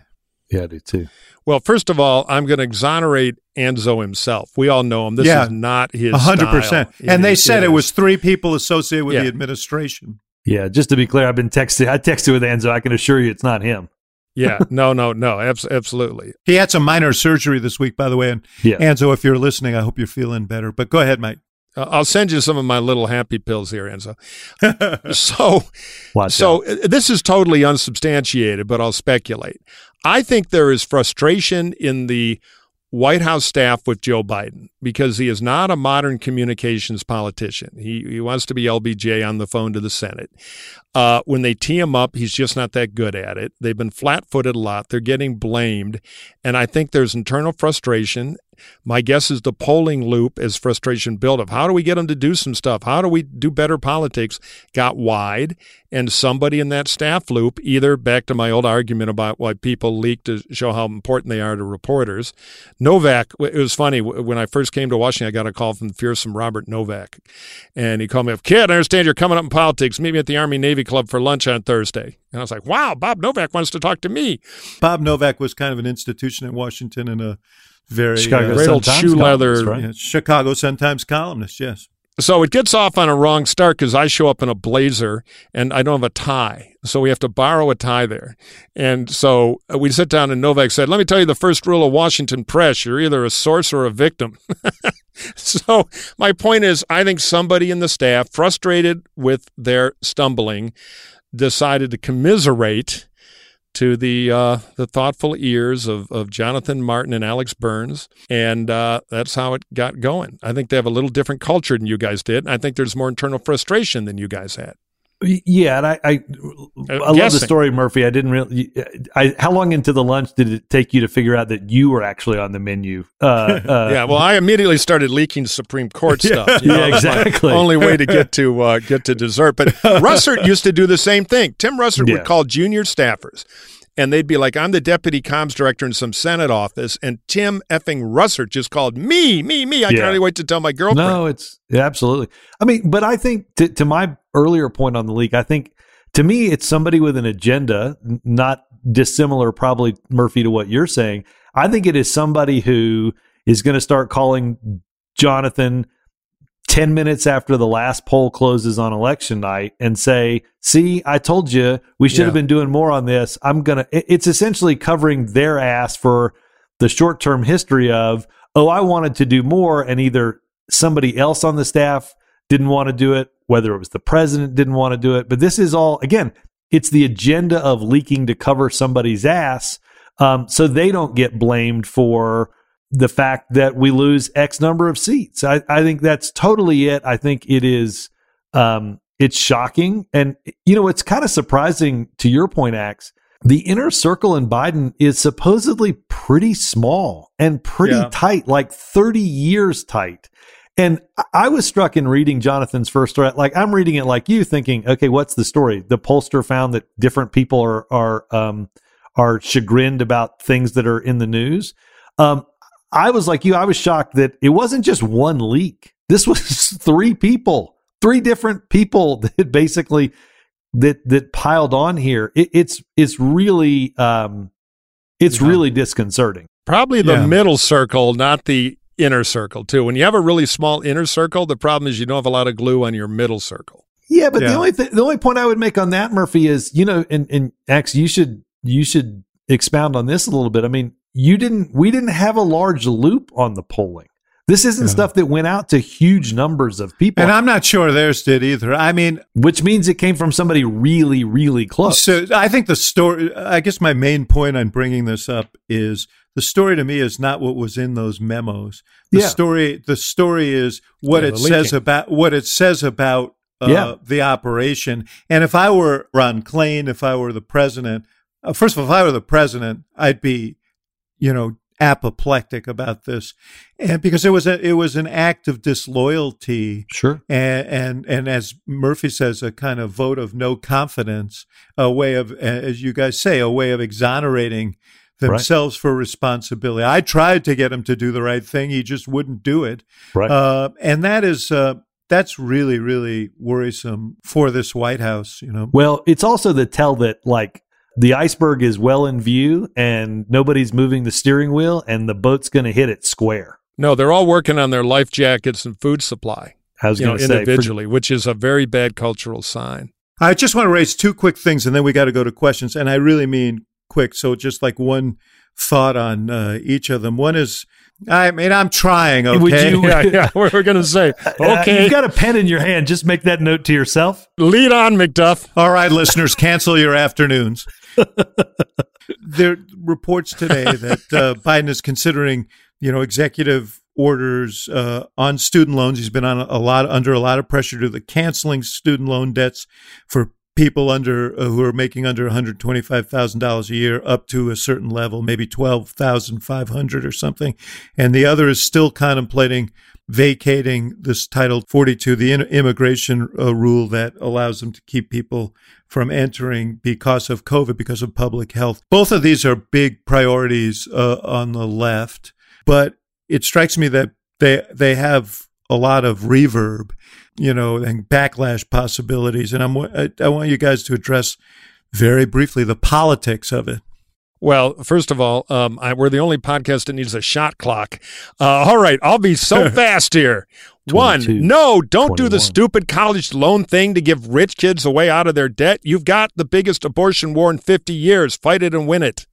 Yeah, I do too. Well, first of all, I'm going to exonerate Anzo himself. We all know him. This Yeah. is not his A hundred percent. style. And they is- said it was three people associated with Yeah. the administration. Yeah, just to be clear, I've been texting. I texted with Enzo. I can assure you, it's not him. Yeah, no, no, no, abs- absolutely. He had some minor surgery this week, by the way. And Yeah. Anzo, if you're listening, I hope you're feeling better. But go ahead, Mike. Uh, I'll send you some of my little happy pills here, Enzo. so, Watch so out. this is totally unsubstantiated, but I'll speculate. I think there is frustration in the White House staff with Joe Biden because he is not a modern communications politician. He, he wants to be LBJ on the phone to the Senate. Uh, when they tee him up, he's just not that good at it. They've been flat footed a lot. They're getting blamed. And I think there's internal frustration. My guess is the polling loop as frustration built of how do we get them to do some stuff? How do we do better politics? Got wide. And somebody in that staff loop, either back to my old argument about why people leak to show how important they are to reporters. Novak, it was funny. When I first came to Washington, I got a call from fearsome Robert Novak. And he called me up, Kid, I understand you're coming up in politics. Meet me at the Army Navy Club for lunch on Thursday. And I was like, wow, Bob Novak wants to talk to me. Bob Novak was kind of an institution in Washington and a very Chicago uh, Great old Sun-Times shoe leather. right? yeah, Chicago Sun Times columnist. Yes. So it gets off on a wrong start because I show up in a blazer and I don't have a tie. So we have to borrow a tie there. And so uh, we sit down and Novak said, Let me tell you the first rule of Washington press you're either a source or a victim. so my point is, I think somebody in the staff, frustrated with their stumbling, decided to commiserate to the uh, the thoughtful ears of, of Jonathan Martin and Alex Burns, and uh, that's how it got going. I think they have a little different culture than you guys did. I think there's more internal frustration than you guys had. Yeah, and I I, I love the story, Murphy. I didn't really. I how long into the lunch did it take you to figure out that you were actually on the menu? Uh, uh, yeah, well, I immediately started leaking Supreme Court stuff. you Yeah, know, it's exactly. Only way to get to uh, get to dessert. But Russert used to do the same thing. Tim Russert Yeah. would call junior staffers. And they'd be like, I'm the deputy comms director in some Senate office, and Tim effing Russert just called me, me, me. I Yeah. can't really wait to tell my girlfriend. No, it's yeah, absolutely. I mean, but I think to, to my earlier point on the leak, I think to me it's somebody with an agenda, not dissimilar, probably Murphy to what you're saying. I think it is somebody who is going to start calling Jonathan 10 minutes after the last poll closes on election night and say, See, I told you we should Yeah. have been doing more on this. I'm going to, it's essentially covering their ass for the short term history of, oh, I wanted to do more. And either somebody else on the staff didn't want to do it, whether it was the president didn't want to do it. But this is all, again, it's the agenda of leaking to cover somebody's ass um, so they don't get blamed for the fact that we lose X number of seats. I, I think that's totally it. I think it is, um, it's shocking. And, you know, it's kind of surprising to your point, Axe. The inner circle in Biden is supposedly pretty small and pretty Yeah. tight, like 30 years tight. And I- was struck in reading Jonathan's first story. Like I'm reading it like you, thinking, okay, what's the story? The pollster found that different people are are um, are chagrined about things that are in the news. Um, I was like you. I was shocked that it wasn't just one leak. This was three people, three different people that basically that that piled on here. It, it's it's really um, it's Yeah. really disconcerting. Probably the Yeah. middle circle, not the inner circle, too. When you have a really small inner circle, the problem is you don't have a lot of glue on your middle circle. Yeah, but the only th- the only point I would make on that, Murphy, is you know, and and Axe, you should you should expound on this a little bit. I mean, you didn't we didn't have a large loop on the polling. This isn't Yeah. stuff that went out to huge numbers of people, And I'm not sure theirs did either. I mean, which means it came from somebody really, really close. So I think the story, I guess my main point on bringing this up is the story to me is not what was in those memos. The Yeah. story, the story is what Yeah, it says about what it says about uh, Yeah. the operation. And if I were Ron Klain, if I were the president, uh, first of all, if I were the president, I'd be, you know, apoplectic about this, and because it was a it was an act of disloyalty Sure. and and and as Murphy says, a kind of vote of no confidence, a way of, as you guys say, a way of exonerating themselves for responsibility. I tried to get him to do the right thing; he just wouldn't do it, Right. uh, and that is uh, that's really really worrisome for this White House. You know, Well, it's also the tell that like the iceberg is well in view and nobody's moving the steering wheel and the boat's going to hit it square. No, they're all working on their life jackets and food supply, I was going to say for- individually, which is a very bad cultural sign. I just want to raise two quick things, and then we got to go to questions. And I really mean quick. So just like one thought on uh, each of them. One is, I mean, I'm trying. Okay. Would you- Yeah, yeah. We're, we're going to say, Uh, okay, you've got a pen in your hand. Just make that note to yourself. lead on, McDuff. All right, listeners, cancel your afternoons. There reports today that uh, Biden is considering, you know, executive orders uh, on student loans. He's been on a lot under a lot of pressure to the canceling student loan debts for people under uh, who are making under one hundred twenty five thousand dollars a year up to a certain level, maybe twelve thousand five hundred or something. And the other is still contemplating vacating this Title 42, the immigration uh, rule that allows them to keep people from entering because of COVID, because of public health. Both of these are big priorities uh, on the left, but it strikes me that they they have a lot of reverb, you know, and backlash possibilities. And I'm I, I want you guys to address very briefly the politics of it. Well, first of all, um, I, we're the only podcast that needs a shot clock. Uh, all right, I'll be so fast here. One, no, don't do the stupid college loan thing to give rich kids away out of their debt. You've got the biggest abortion war in 50 years. Fight it and win it.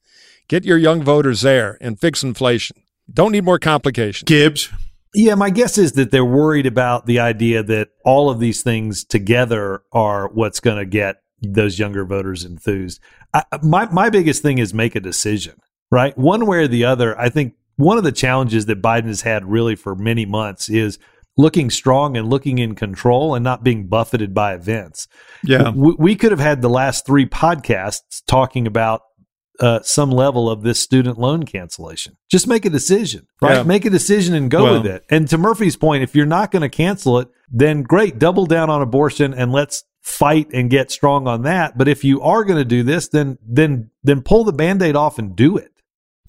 Get your young voters there and fix inflation. Don't need more complications. Gibbs, Yeah, my guess is that they're worried about the idea that all of these things together are what's going to get those younger voters enthused. I, my my biggest thing is make a decision, right? One way or the other. I think one of the challenges that Biden has had really for many months is looking strong and looking in control and not being buffeted by events. yeah, we, we could have had the last three podcasts talking about uh, some level of this student loan cancellation. Just make a decision, right? Yeah. Make a decision and go Well- with it. And to Murphy's point, if you're not going to cancel it, then great, double down on abortion and let's fight and get strong on that. But if you are going to do this, then then then pull the band-aid off and do it.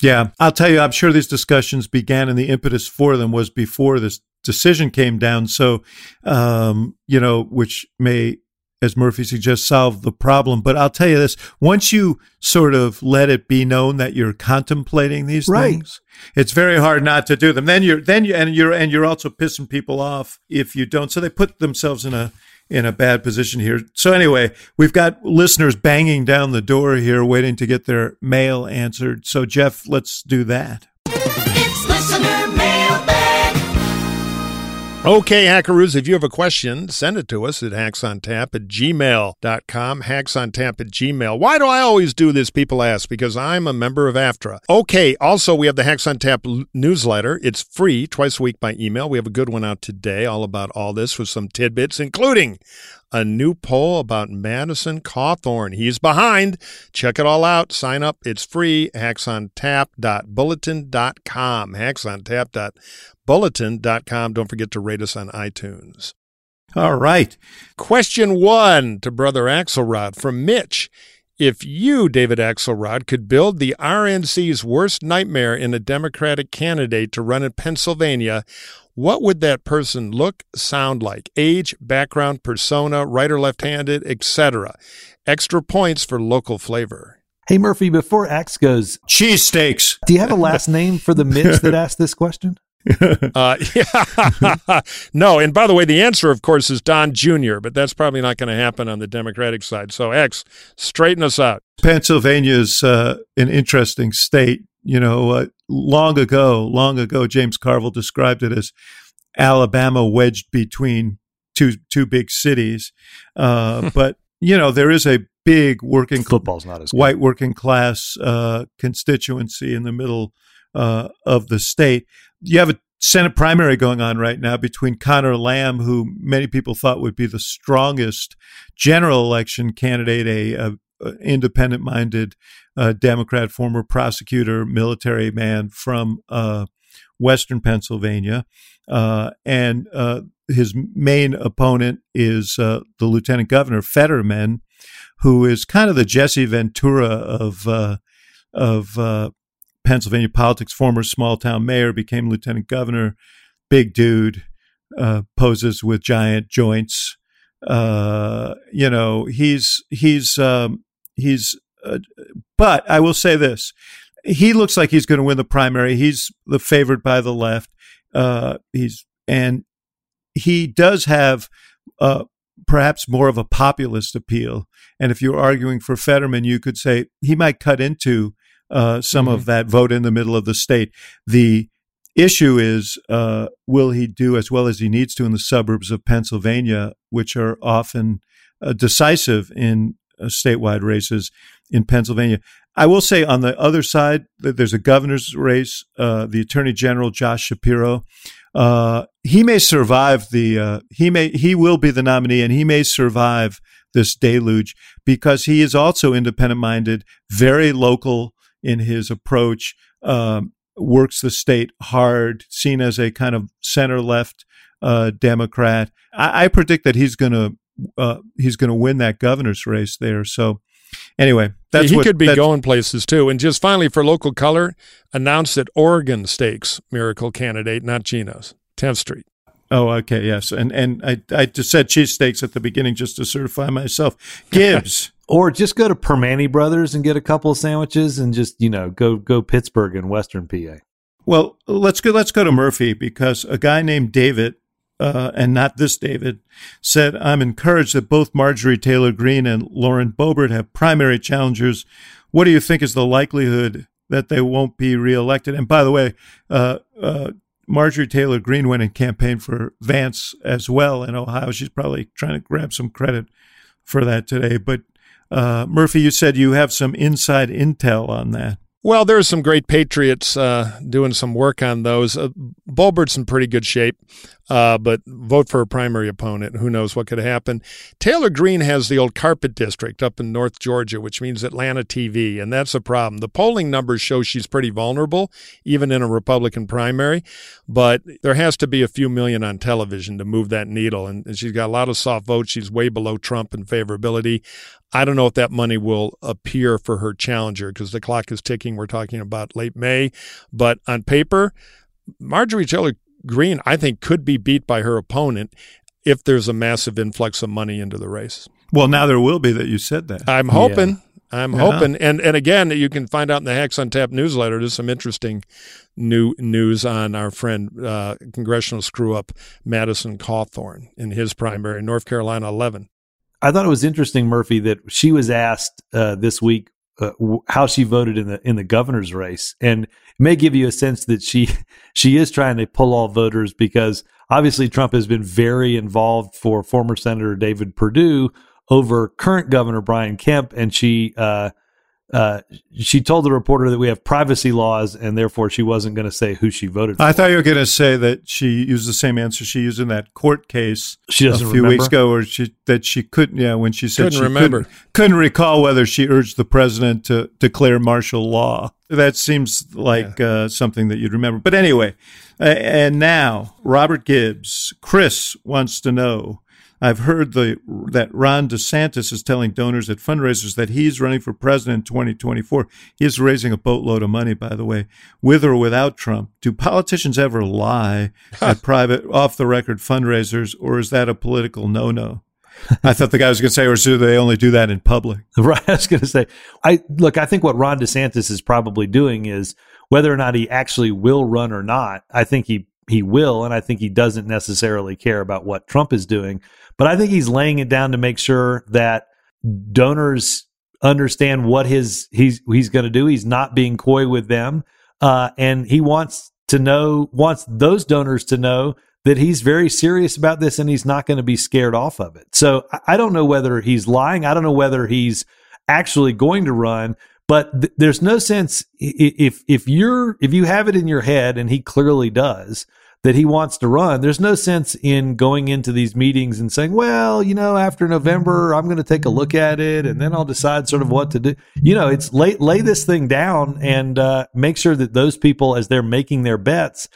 Yeah, I'll tell you, I'm sure these discussions began and the impetus for them was before this decision came down. So, um, you know, which may, as Murphy suggests, solve the problem. But I'll tell you this once you sort of let it be known that you're contemplating these Right. things, it's very hard not to do them. Then you're, then you, and you're, and you're also pissing people off if you don't. So they put themselves in a, in a bad position here. So anyway, we've got listeners banging down the door here waiting to get their mail answered. So Jeff, let's do that. Okay, hackaroos, if you have a question, send it to us at hacksontap at gmail.com. Hacksontap at gmail. Why do I always do this? People ask. Because I'm a member of AFTRA. Okay, also, we have the Hacks on Tap l- newsletter. It's free twice a week by email. We have a good one out today, all about all this with some tidbits, including a new poll about Madison Cawthorn. He's behind. Check it all out. Sign up. It's free. Hacksontap.bulletin.com. Hacksontap.bulletin.com. Don't forget to rate us on iTunes. All right. Question one to Brother Axelrod from Mitch. If you, David Axelrod, could build the RNC's worst nightmare in a Democratic candidate to run in Pennsylvania, what would that person look, sound like? Age, background, persona, right or left handed, etc. Extra points for local flavor. Hey Murphy, before Axe goes, Cheesesteaks. do you have a last name for the Mitch that asked this question? Uh, yeah. no, and by the way, the answer, of course, is Don Jr., but that's probably not going to happen on the Democratic side. So, Axe, straighten us out. Pennsylvania is uh, an interesting state. You know, uh, long ago, long ago, James Carville described it as Alabama wedged between two two big cities. Uh, but you know, there is a big working Football's not as good. white working class uh, constituency in the middle uh, of the state. You have a Senate primary going on right now between Conor Lamb, who many people thought would be the strongest general election candidate, a, a, a independent-minded uh, Democrat, former prosecutor, military man from uh, Western Pennsylvania, uh, and uh, his main opponent is uh, the Lieutenant Governor Fetterman, who is kind of the Jesse Ventura of uh, of uh, Pennsylvania politics. Former small town mayor, became lieutenant governor. Big dude, uh, poses with giant joints. Uh, you know, he's he's um, he's. Uh, but I will say this: he looks like he's going to win the primary. He's the favored by the left. Uh, he's and he does have uh, perhaps more of a populist appeal. And if you're arguing for Fetterman, you could say he might cut into uh, some Mm-hmm. of that vote in the middle of the state. The issue is uh, will he do as well as he needs to in the suburbs of Pennsylvania, which are often uh, decisive in uh, statewide races in Pennsylvania. I will say on the other side that there's a governor's race. Uh, the Attorney General Josh Shapiro, uh, he may survive the uh, he may he will be the nominee, and he may survive this deluge because he is also independent minded, very local in his approach. Um, works the state hard, seen as a kind of center left uh, Democrat. I, I predict that he's going to uh, he's going to win that governor's race there. So anyway, that's he what could be going places too. And just finally, for local color, announced that Oregon Steaks miracle candidate, not Geno's, 10th Street. Oh, okay, yes, and and I I just said cheesesteaks at the beginning just to certify myself. Gibbs. Or just go to Primanti Brothers and get a couple of sandwiches and just, you know, go go Pittsburgh and Western PA. Well, let's go. Let's go to Murphy because a guy named David, uh, and not this David, said, "I'm encouraged that both Marjorie Taylor Greene and Lauren Boebert have primary challengers. What do you think is the likelihood that they won't be reelected?" And by the way, uh, uh, Marjorie Taylor Greene went and campaigned for Vance as well in Ohio. She's probably trying to grab some credit for that today. But uh, Murphy, you said you have some inside intel on that. Well, there's some great patriots uh, doing some work on those. Uh, Boebert's in pretty good shape, uh, but vote for a primary opponent. Who knows what could happen? Taylor Greene has the old carpet district up in North Georgia, which means Atlanta TV, and that's a problem. The polling numbers show she's pretty vulnerable, even in a Republican primary, but there has to be a few million on television to move that needle. And, and she's got a lot of soft votes. She's way below Trump in favorability. I don't know if that money will appear for her challenger because the clock is ticking. We're talking about late May. But on paper, Marjorie Taylor Greene, I think, could be beat by her opponent if there's a massive influx of money into the race. Well, now there will be that you said that. I'm hoping. I'm Yeah. hoping. And and again, you can find out in the Hacks on Tap newsletter. There's some interesting new news on our friend uh, congressional screw up Madison Cawthorn in his primary, North Carolina 11. I thought it was interesting, Murphy, that she was asked uh, this week uh, w- how she voted in the in the governor's race, and it may give you a sense that she she is trying to pull all voters because obviously Trump has been very involved for former Senator David Perdue over current Governor Brian Kemp, and she uh, uh, she told the reporter that we have privacy laws, and therefore she wasn't going to say who she voted for. I thought you were going to say that she used the same answer she used in that court case She doesn't a few remember? weeks ago, or she that she couldn't. Yeah, when she said Couldn't she remember. couldn't, couldn't recall whether she urged the president to declare martial law. That seems like uh, something that you'd remember. But anyway, uh, and now Robert Gibbs, Chris wants to know. I've heard the that Ron DeSantis is telling donors at fundraisers that he's running for president in 2024. He is raising a boatload of money, by the way, with or without Trump. Do politicians ever lie at private, off the record fundraisers, or is that a political no no? I thought the guy was going to say, or do they only do that in public? Right. I was going to say, I look, I think what Ron DeSantis is probably doing is whether or not he actually will run or not. I think he, he will. And I think he doesn't necessarily care about what Trump is doing, but I think he's laying it down to make sure that donors understand what his, he's, he's going to do. He's not being coy with them. Uh, and he wants to know, wants those donors to know that he's very serious about this and he's not going to be scared off of it. So I- don't know whether he's lying. I don't know whether he's actually going to run, but th- there's no sense if if you're if you have it in your head and he clearly does that he wants to run, there's no sense in going into these meetings and saying, well, you know, after November, I'm going to take a look at it and then I'll decide sort of what to do. You know, it's lay, lay this thing down and uh, make sure that those people, as they're making their bets,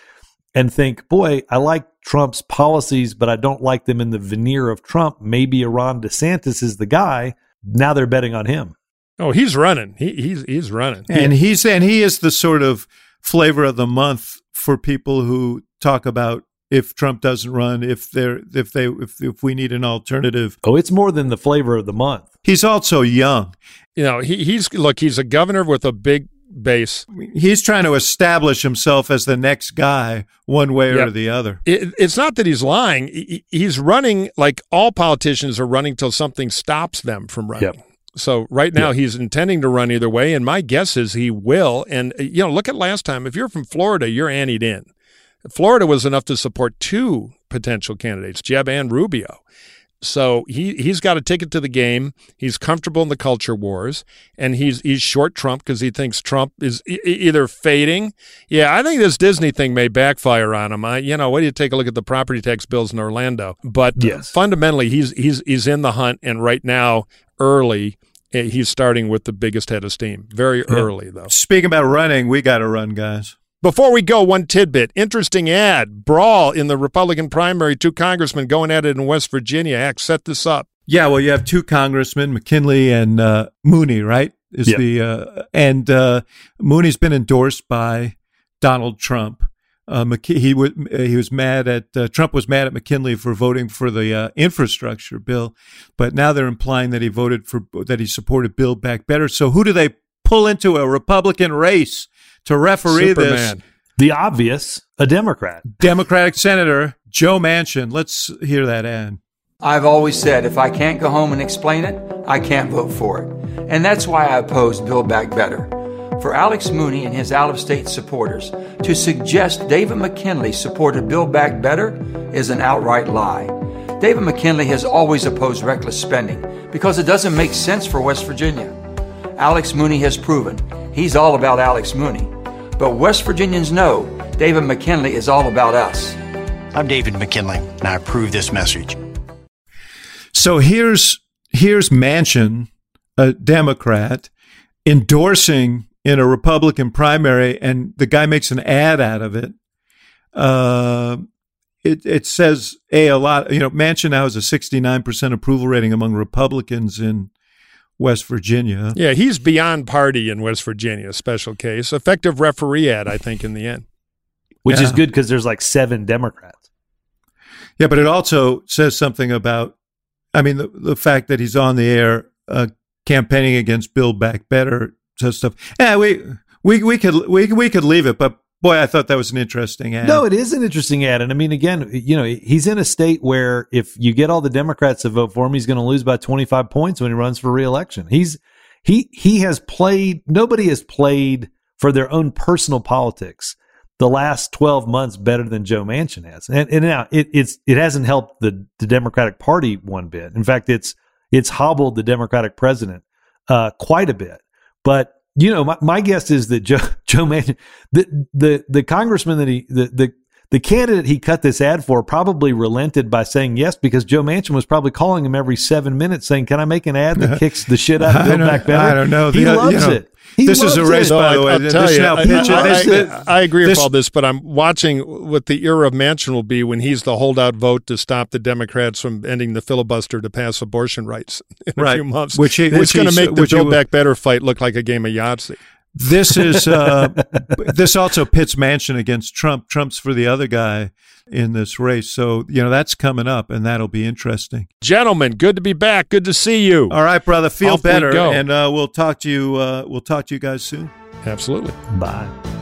and think, boy, I like Trump's policies, but I don't like them in the veneer of Trump. Maybe a Ron DeSantis is the guy. Now they're betting on him. Oh, he's running. He, he's he's running. and he's and he is the sort of flavor of the month for people who talk about if Trump doesn't run, if they're if they if if we need an alternative. Oh, it's more than the flavor of the month. He's also young. You know, he, he's look. He's a governor with a big base. He's trying to establish himself as the next guy, one way or the other. It, it's not that he's lying. He- He's running like all politicians are running till something stops them from running. Yep. So right now he's intending to run either way, and my guess is he will. And uh, you know, look at last time. If you're from Florida, you're anteed in. Florida was enough to support two potential candidates, Jeb and Rubio. So he he's got a ticket to the game. He's comfortable in the culture wars, and he's he's short Trump because he thinks Trump is e- either fading. Yeah, I think this Disney thing may backfire on him. I, you know, what do you take a look at the property tax bills in Orlando? But Yes. fundamentally, he's he's he's in the hunt, and right now, early, he's starting with the biggest head of steam. Very early though. Speaking about running, we got to run, guys. Before we go, one tidbit. Interesting ad. Brawl in the Republican primary. Two congressmen going at it in West Virginia. Axe set this up. Yeah, well, you have two congressmen, McKinley and uh, Mooney, right? Is Yeah. the uh, and uh, Mooney's been endorsed by Donald Trump. Uh, McK- he was he was mad at uh, Trump was mad at McKinley for voting for the uh, infrastructure bill, but now they're implying that he voted for that he supported Build Back Better. So who do they pull into a Republican race to referee this? The obvious, a Democrat. Democratic Senator Joe Manchin. Let's hear that ad. I've always said if I can't go home and explain it, I can't vote for it. And that's why I opposed Build Back Better. For Alex Mooney and his out of state supporters to suggest David McKinley supported Build Back Better is an outright lie. David McKinley has always opposed reckless spending because it doesn't make sense for West Virginia. Alex Mooney has proven he's all about Alex Mooney. But West Virginians know David McKinley is all about us. I'm David McKinley, and I approve this message. So here's here's Manchin, a Democrat, endorsing in a Republican primary, and the guy makes an ad out of it. Uh, it it says a a lot. You know, Manchin now has a sixty nine percent approval rating among Republicans in West Virginia. Yeah, he's beyond party in West Virginia. Special case. Effective referee ad, I think, in the end. Which is good because there's like seven Democrats. Yeah, but it also says something about, I mean, the, the fact that he's on the air uh, campaigning against Build Back Better says stuff. Yeah, we we we could we we could leave it, but boy, I thought that was an interesting ad. No, it is an interesting ad. And I mean, again, you know, he's in a state where if you get all the Democrats to vote for him, he's going to lose by 25 points when he runs for reelection. He's, he, he has played, nobody has played for their own personal politics the last 12 months better than Joe Manchin has. And, and now it, it's, it hasn't helped the, the Democratic Party one bit. In fact, it's, it's hobbled the Democratic president, uh, quite a bit. But you know, my, my guess is that Joe Joe Manchin, the the the congressman that he the the the candidate he cut this ad for probably relented by saying yes because Joe Manchin was probably calling him every seven minutes saying, "Can I make an ad that kicks the shit out of I Build Back Better?" I don't know. He The- uh, you loves know, it. He this is a race, it. by the way. I'll This tell you, now I- pitch- I, I- this- I agree this- with all this, but I'm watching what the era of Manchin will be when he's the holdout vote to stop the Democrats from ending the filibuster to pass abortion rights in a few months. Which he- it's which going to make the which he Build Back Better fight look like a game of Yahtzee. This is uh, this also pits Manchin against Trump. Trump's for the other guy in this race, so you know that's coming up, and that'll be interesting. Gentlemen, good to be back. Good to see you. All right, brother, feel Off better, go. and uh, we'll talk to you. Uh, we'll talk to you guys soon. Absolutely. Bye.